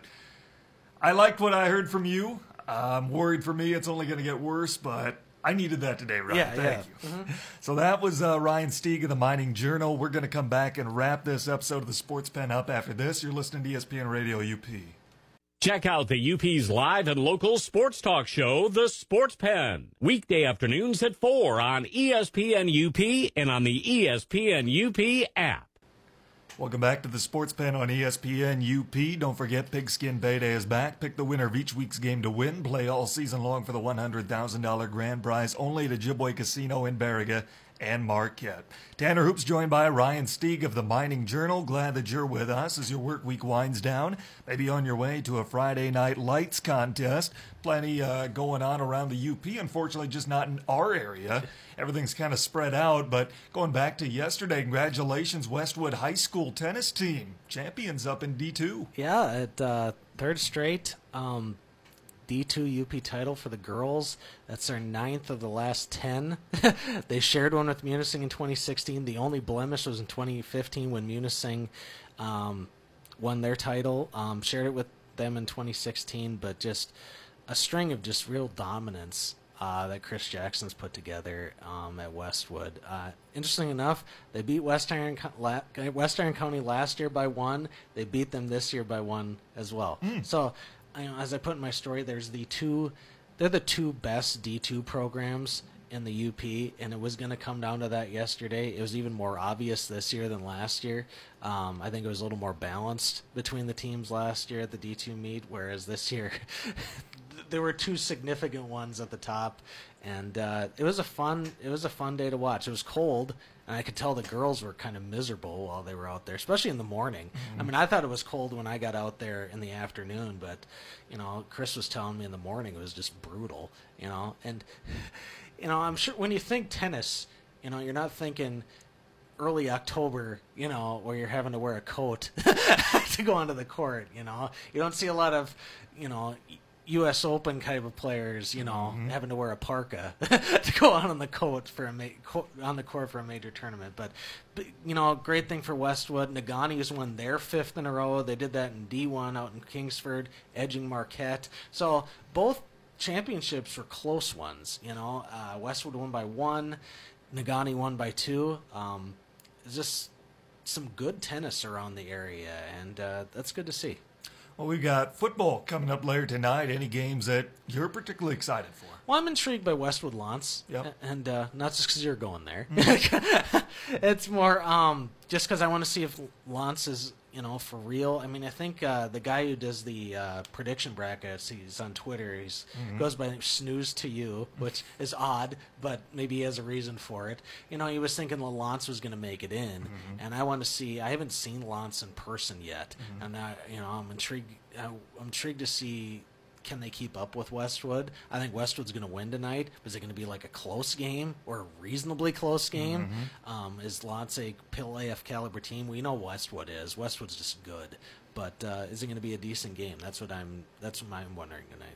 I liked what I heard from you. I'm worried for me it's only going to get worse, but I needed that today, Ryan. Yeah, Thank yeah. you. So that was uh, Ryan Stieg of the Mining Journal. We're going to come back and wrap this episode of the Sports Pen up after this. You're listening to ESPN Radio UP. Check out the UP's live and local sports talk show, The Sports Pen, weekday afternoons at 4 on ESPN UP and on the ESPN UP app. Welcome back to the Sports Pen on ESPN UP. Don't forget Pigskin Payday is back. Pick the winner of each week's game to win. Play all season long for the $100,000 grand prize only at Ojibwa Casino in Baraga and Marquette. Tanner Hoops joined by Ryan Stieg of the Mining Journal. Glad that you're with us as your work week winds down. Maybe on your way to a Friday night lights contest. Plenty uh, going on around the UP. Unfortunately, just not in our area. (laughs) Everything's kind of spread out. But going back to yesterday, congratulations, Westwood High School tennis team champions up in D2. Yeah, at uh, third straight. Um, D2 UP title for the girls. That's their ninth of the last 10. (laughs) they shared one with Munising in 2016. The only blemish was in 2015 when Munising um, won their title. Um, shared it with them in 2016, but just a string of just real dominance uh, that Chris Jackson's put together um, at Westwood. Uh, interesting enough, they beat West Iron, West Iron County last year by one. They beat them this year by one as well. Mm. So you know, as I put in my story, there's the two, they're the two best D2 programs in the UP, and it was going to come down to that yesterday. It was even more obvious this year than last year. Um, I think it was a little more balanced between the teams last year at the D2 meet, whereas this year (laughs) there were two significant ones at the top, and uh, it was a fun it was a fun day to watch. It was cold, and I could tell the girls were kind of miserable while they were out there, especially in the morning. Mm-hmm. I mean, I thought it was cold when I got out there in the afternoon, but you know, Chris was telling me in the morning it was just brutal. You know, and (laughs) you know, I'm sure when you think tennis, you know, you're not thinking early October, you know, where you're having to wear a coat (laughs) to go onto the court. You know, you don't see a lot of, you know, U.S. Open kind of players, you know, mm-hmm. having to wear a parka (laughs) to go out on the court for a ma- on the court for a major tournament. But, but, you know, great thing for Westwood. Negaunee has won their fifth in a row. They did that in D1 out in Kingsford, edging Marquette. So both championships were close ones. You know, uh, Westwood won by one, Negaunee won by two. Um, just some good tennis around the area, and uh, that's good to see. Well, we've got football coming up later tonight. Any games that you're particularly excited for? Well, I'm intrigued by Westwood L'Anse, yep. and uh, not just because you're going there. Mm-hmm. (laughs) it's more um, just because I want to see if L'Anse is you know, for real. I mean, I think uh, the guy who does the uh, prediction brackets, he's on Twitter. He's mm-hmm. goes by snooze to you, which is odd, but maybe he has a reason for it. You know, he was thinking L'Anse was going to make it in, mm-hmm. and I want to see. I haven't seen L'Anse in person yet, mm-hmm. and I, you know, I'm intrigued. I'm intrigued to see can they keep up with Westwood? I think Westwood's going to win tonight. Is it going to be like a close game or a reasonably close game? Mm-hmm. Um, is L'Anse a pill AF caliber team? We know Westwood is. Westwood's just good, but uh, is it going to be a decent game? That's what I'm. That's what I'm wondering tonight.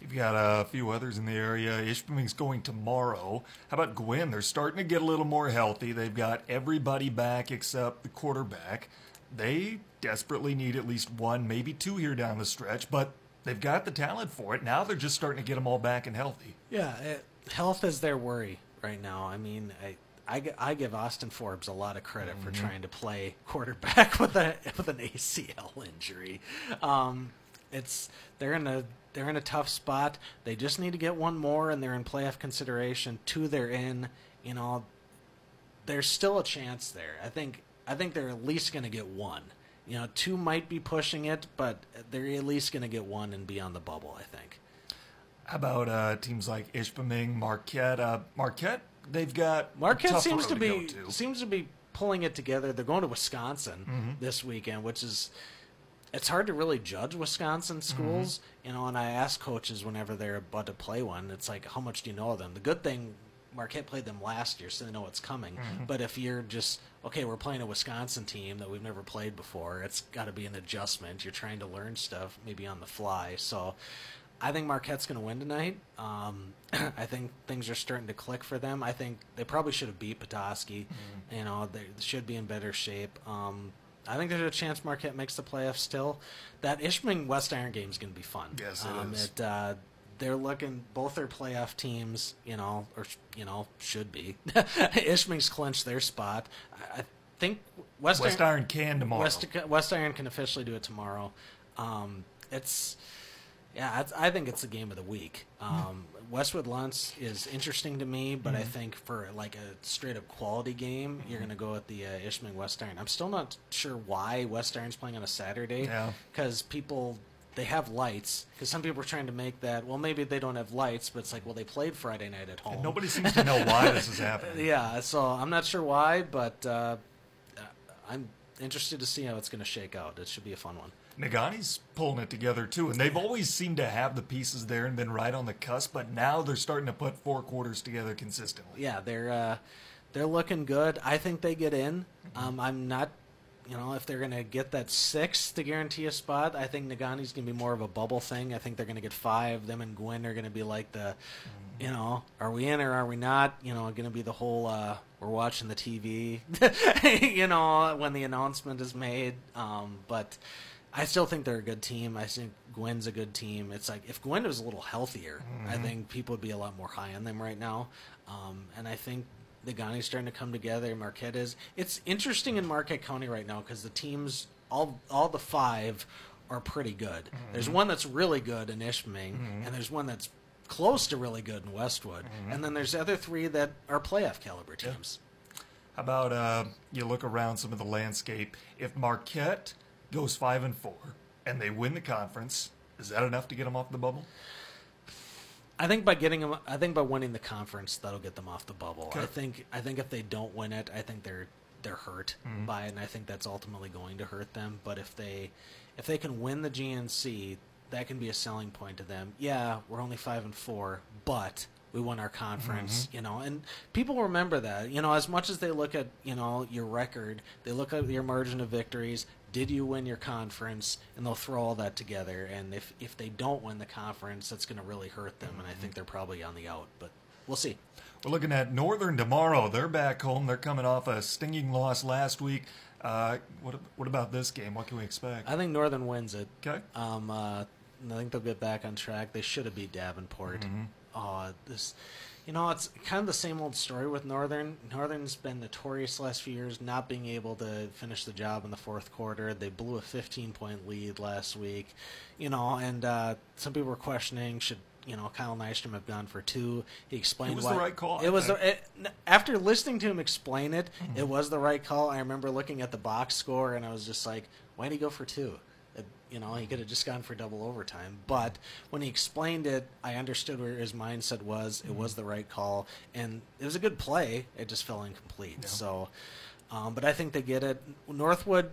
You've got a few others in the area. Ishpeming's going tomorrow. How about Gwinn? They're starting to get a little more healthy. They've got everybody back except the quarterback. They desperately need at least one, maybe two here down the stretch, but They've got the talent for it. Now they're just starting to get them all back and healthy. Yeah, it, health is their worry right now. I mean, I, I, I give Austin Forbes a lot of credit mm-hmm. for trying to play quarterback (laughs) with a with an ACL injury. Um, it's they're in a they're in a tough spot. They just need to get one more, and they're in playoff consideration. Two, they're in. You know, there's still a chance there. I think I think they're at least going to get one. You know, two might be pushing it, but they're at least going to get one and be on the bubble. I think. How about uh, teams like Ishpeming, Marquette? Uh, Marquette, they've got Marquette seems to, to be to. seems to be pulling it together. They're going to Wisconsin mm-hmm. this weekend, which is it's hard to really judge Wisconsin schools, mm-hmm. you know. And I ask coaches whenever they're about to play one, it's like, how much do you know of them? The good thing Marquette played them last year, so they know what's coming. Mm-hmm. But if you're just okay, we're playing a Wisconsin team that we've never played before, it's got to be an adjustment. You're trying to learn stuff maybe on the fly. So I think Marquette's going to win tonight. Um, (clears throat) I think things are starting to click for them. I think they probably should have beat Petoskey. Mm-hmm. You know, they should be in better shape. Um, I think there's a chance Marquette makes the playoffs still. That Ishpeming West Iron game is going to be fun. Yes, it um, is. It, uh, they're looking both their playoff teams, you know, or you know, should be. (laughs) Ishpeming's clinched their spot. I, think West, West Iron, Iron, can tomorrow. West, West, Iron can officially do it tomorrow. Um, it's yeah, it's, I think it's the game of the week. Um, Westwood L'Anse is interesting to me, but I think for like a straight up quality game, you're going to go with the uh, Ishpeming West Iron. I'm still not sure why West Iron's playing on a Saturday Yeah. because people they have lights. Because some people are trying to make that. Well, maybe they don't have lights, but it's like, well, they played Friday night at home. And nobody seems to know why this is (laughs) happening. Yeah, so I'm not sure why, but uh, I'm interested to see how it's going to shake out. It should be a fun one. Negaunee's pulling it together too, and they've always seemed to have the pieces there and been right on the cusp. But now they're starting to put four quarters together consistently. Yeah, they're uh, they're looking good. I think they get in. Um, I'm not, you know, if they're going to get that six to guarantee a spot, I think Negaunee's going to be more of a bubble thing. I think they're going to get five. Them and Gwinn are going to be like the, you know, are we in or are we not? You know, going to be the whole uh, we're watching the TV, (laughs) you know, when the announcement is made. Um, but I still think they're a good team. I think Gwinn's a good team. It's like if Gwinn was a little healthier, I think people would be a lot more high on them right now. Um, and I think Negaunee's starting to come together. Marquette is. It's interesting in Marquette County right now because the teams, all all the five, are pretty good. Mm-hmm. There's one that's really good in Ishpeming, mm-hmm. and there's one that's close to really good in Westwood, mm-hmm. and then there's the other three that are playoff caliber teams. How about uh, you look around some of the landscape? If Marquette goes five and four and they win the conference, is that enough to get them off the bubble? I think by getting them, I think by winning the conference, that'll get them off the bubble. Okay. I think, I think if they don't win it, I think they're they're hurt mm-hmm. by it, and I think that's ultimately going to hurt them. But if they, if they can win the GNC, that can be a selling point to them. Yeah, we're only five and four, but we won our conference, mm-hmm. you know, and people remember that. You know, as much as they look at you know your record, they look at your margin of victories. Did you win your conference? And they'll throw all that together. And if if they don't win the conference, that's going to really hurt them. And I think they're probably on the out. But we'll see. We're looking at Northern tomorrow. They're back home. They're coming off a stinging loss last week. Uh, what what about this game? What can we expect? I think Northern wins it. Okay. Um, uh, I think they'll get back on track. They should have beat Davenport. Uh, this, you know, it's kind of the same old story with Northern. Northern's been notorious the last few years not being able to finish the job in the fourth quarter. They blew a 15 point lead last week, you know, and uh, some people were questioning should. You know, Kyle Nystrom have gone for two. He explained It was why the right call, It was the, it, after listening to him explain it, Mm-hmm. it was the right call. I remember looking at the box score and I was just like, why did he go for two? You know, he could have just gone for double overtime. But when he explained it, I understood where his mindset was. It was mm-hmm. the right call, and it was a good play. It just fell incomplete. So, um, but I think they get it. Northwood.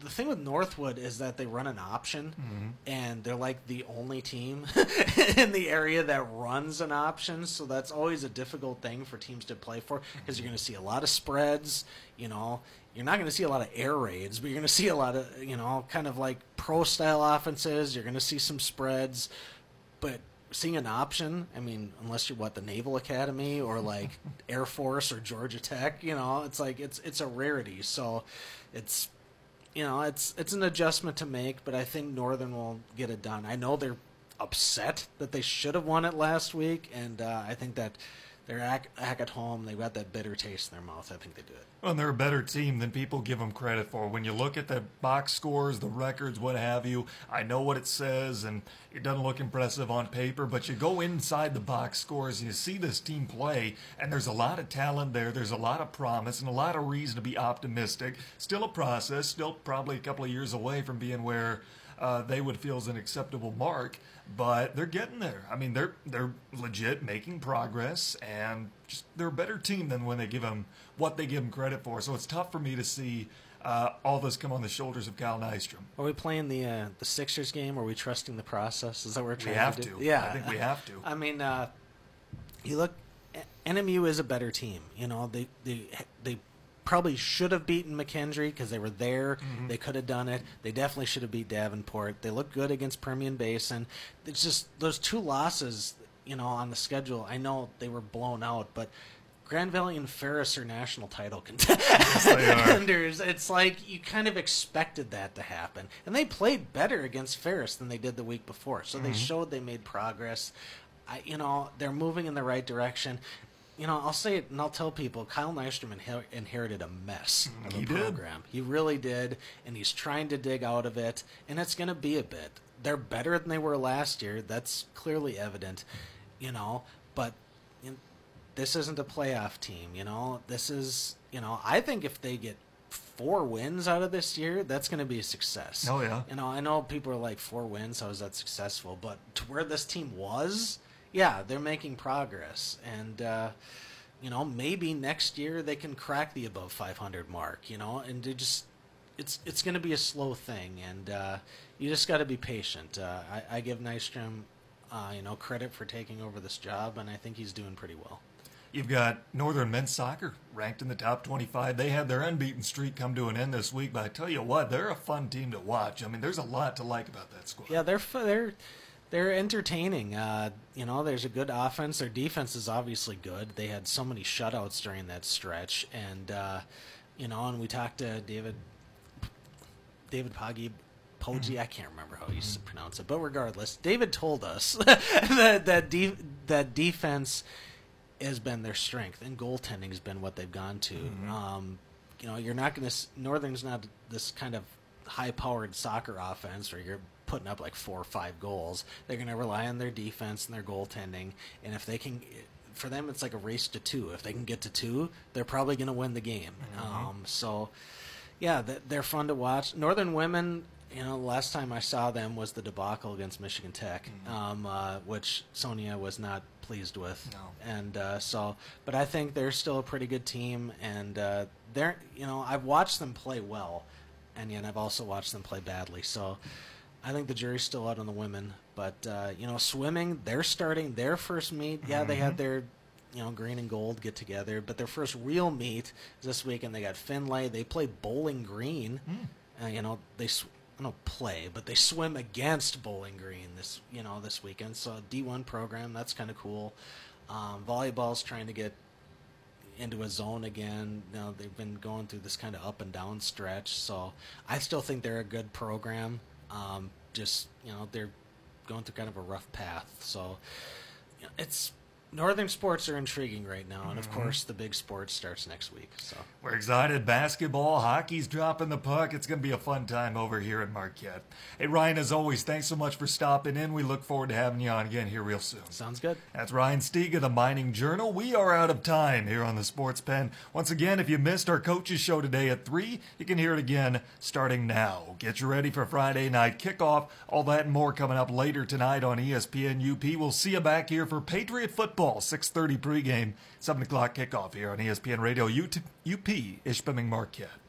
The thing with Northwood is that they run an option, mm-hmm. and they're like the only team (laughs) in the area that runs an option. So that's always a difficult thing for teams to play for because you're mm-hmm. going to see a lot of spreads. You know, you're not going to see a lot of air raids, but you're going to see a lot of you know kind of like pro style offenses. You're going to see some spreads, but seeing an option, I mean, unless you're what the Naval Academy or like (laughs) Air Force or Georgia Tech, you know, it's like it's it's a rarity. So it's you know, it's it's an adjustment to make, but I think Northern will get it done. I know they're upset that they should have won it last week, and uh, I think that they're back, back at home. They've got that bitter taste in their mouth. I think they do it. Well, and they're a better team than people give them credit for. When you look at the box scores, the records, what have you, I know what it says, and it doesn't look impressive on paper, but you go inside the box scores and you see this team play, and there's a lot of talent there. There's a lot of promise and a lot of reason to be optimistic. Still a process, still probably a couple of years away from being where uh, they would feel is an acceptable mark, but they're getting there. I mean, they're they're legit making progress, and just they're a better team than when they give them what they give them credit for. So it's tough for me to see uh, all this come on the shoulders of Kyle Nystrom. Are we playing the uh, the Sixers game? Are we trusting the process? Is that what we're We trying have to do? to. Yeah, I think we have to. (laughs) I mean, uh, you look. NMU is a better team. You know, they they they probably should have beaten McKendree because they were there. Mm-hmm. They could have done it. They definitely should have beat Davenport. They look good against Permian Basin. It's just those two losses. You know, on the schedule. I know they were blown out, but. Grand Valley and Ferris are national title (laughs) contenders. It's like you kind of expected that to happen, and they played better against Ferris than they did the week before. So they mm-hmm. showed they made progress. I, you know, they're moving in the right direction. You know, I'll say it and I'll tell people Kyle Nystrom inher- inherited a mess mm, of He a did. program. He really did, and he's trying to dig out of it, and it's going to be a bit. They're better than they were last year. That's clearly evident, you know, but you know, this isn't a playoff team, you know. This is, you know, I think if they get four wins out of this year, that's going to be a success. Oh, yeah. You know, I know people are like four wins, how is that successful? But to where this team was, yeah, they're making progress, and uh, you know, maybe next year they can crack the above 500 mark. You know, and they just it's it's going to be a slow thing, and uh, you just got to be patient. Uh, I, I give Nystrom, uh, you know, credit for taking over this job, and I think he's doing pretty well. You've got Northern men's soccer ranked in the top 25. They had their unbeaten streak come to an end this week, but I tell you what, they're a fun team to watch. I mean, there's a lot to like about that squad. Yeah, they're they're they're entertaining. Uh, you know, there's a good offense. Their defense is obviously good. They had so many shutouts during that stretch, and uh, you know, and we talked to David David Poggi. Poggi, I can't remember how you pronounce it, but regardless, David told us (laughs) that that de- that defense has been their strength, and goaltending has been what they've gone to. Um, you know, you're not going to Northern's not this kind of high-powered soccer offense where you're putting up like four or five goals. They're going to rely on their defense and their goaltending, and if they can, for them, it's like a race to two. If they can get to two, they're probably going to win the game. Um, so, yeah, they're fun to watch. Northern women. You know, the last time I saw them was the debacle against Michigan Tech, um, uh, which Sonia was not pleased with. No. And uh, so, but I think they're still a pretty good team, and uh, they're you know I've watched them play well, and yet I've also watched them play badly. So, I think the jury's still out on the women, but uh, you know swimming they're starting their first meet. Yeah, they had their you know green and gold get together, but their first real meet is this weekend. They got Findlay. They play Bowling Green. Uh, you know they. Sw- I don't play, but they swim against Bowling Green this you know this weekend. So D one program that's kind of cool. Um, volleyball's trying to get into a zone again. You know, they've been going through this kind of up and down stretch. So I still think they're a good program. Um, just you know they're going through kind of a rough path. So you know, it's Northern sports are intriguing right now, and of mm-hmm. course the big sports starts next week. So We're excited. Basketball, hockey's dropping the puck. It's going to be a fun time over here at Marquette. Hey, Ryan, as always, thanks so much for stopping in. We look forward to having you on again here real soon. sounds good. That's Ryan Stieg of the Mining Journal. We are out of time here on the Sports Pen. Once again, if you missed our coaches show today at 3, you can hear it again starting now. Get you ready for Friday night kickoff. All that and more coming up later tonight on ESPN UP. We'll see you back here for Patriot football, 6.30 pregame, 7 o'clock kickoff here on ESPN Radio UP, Ishpeming Marquette.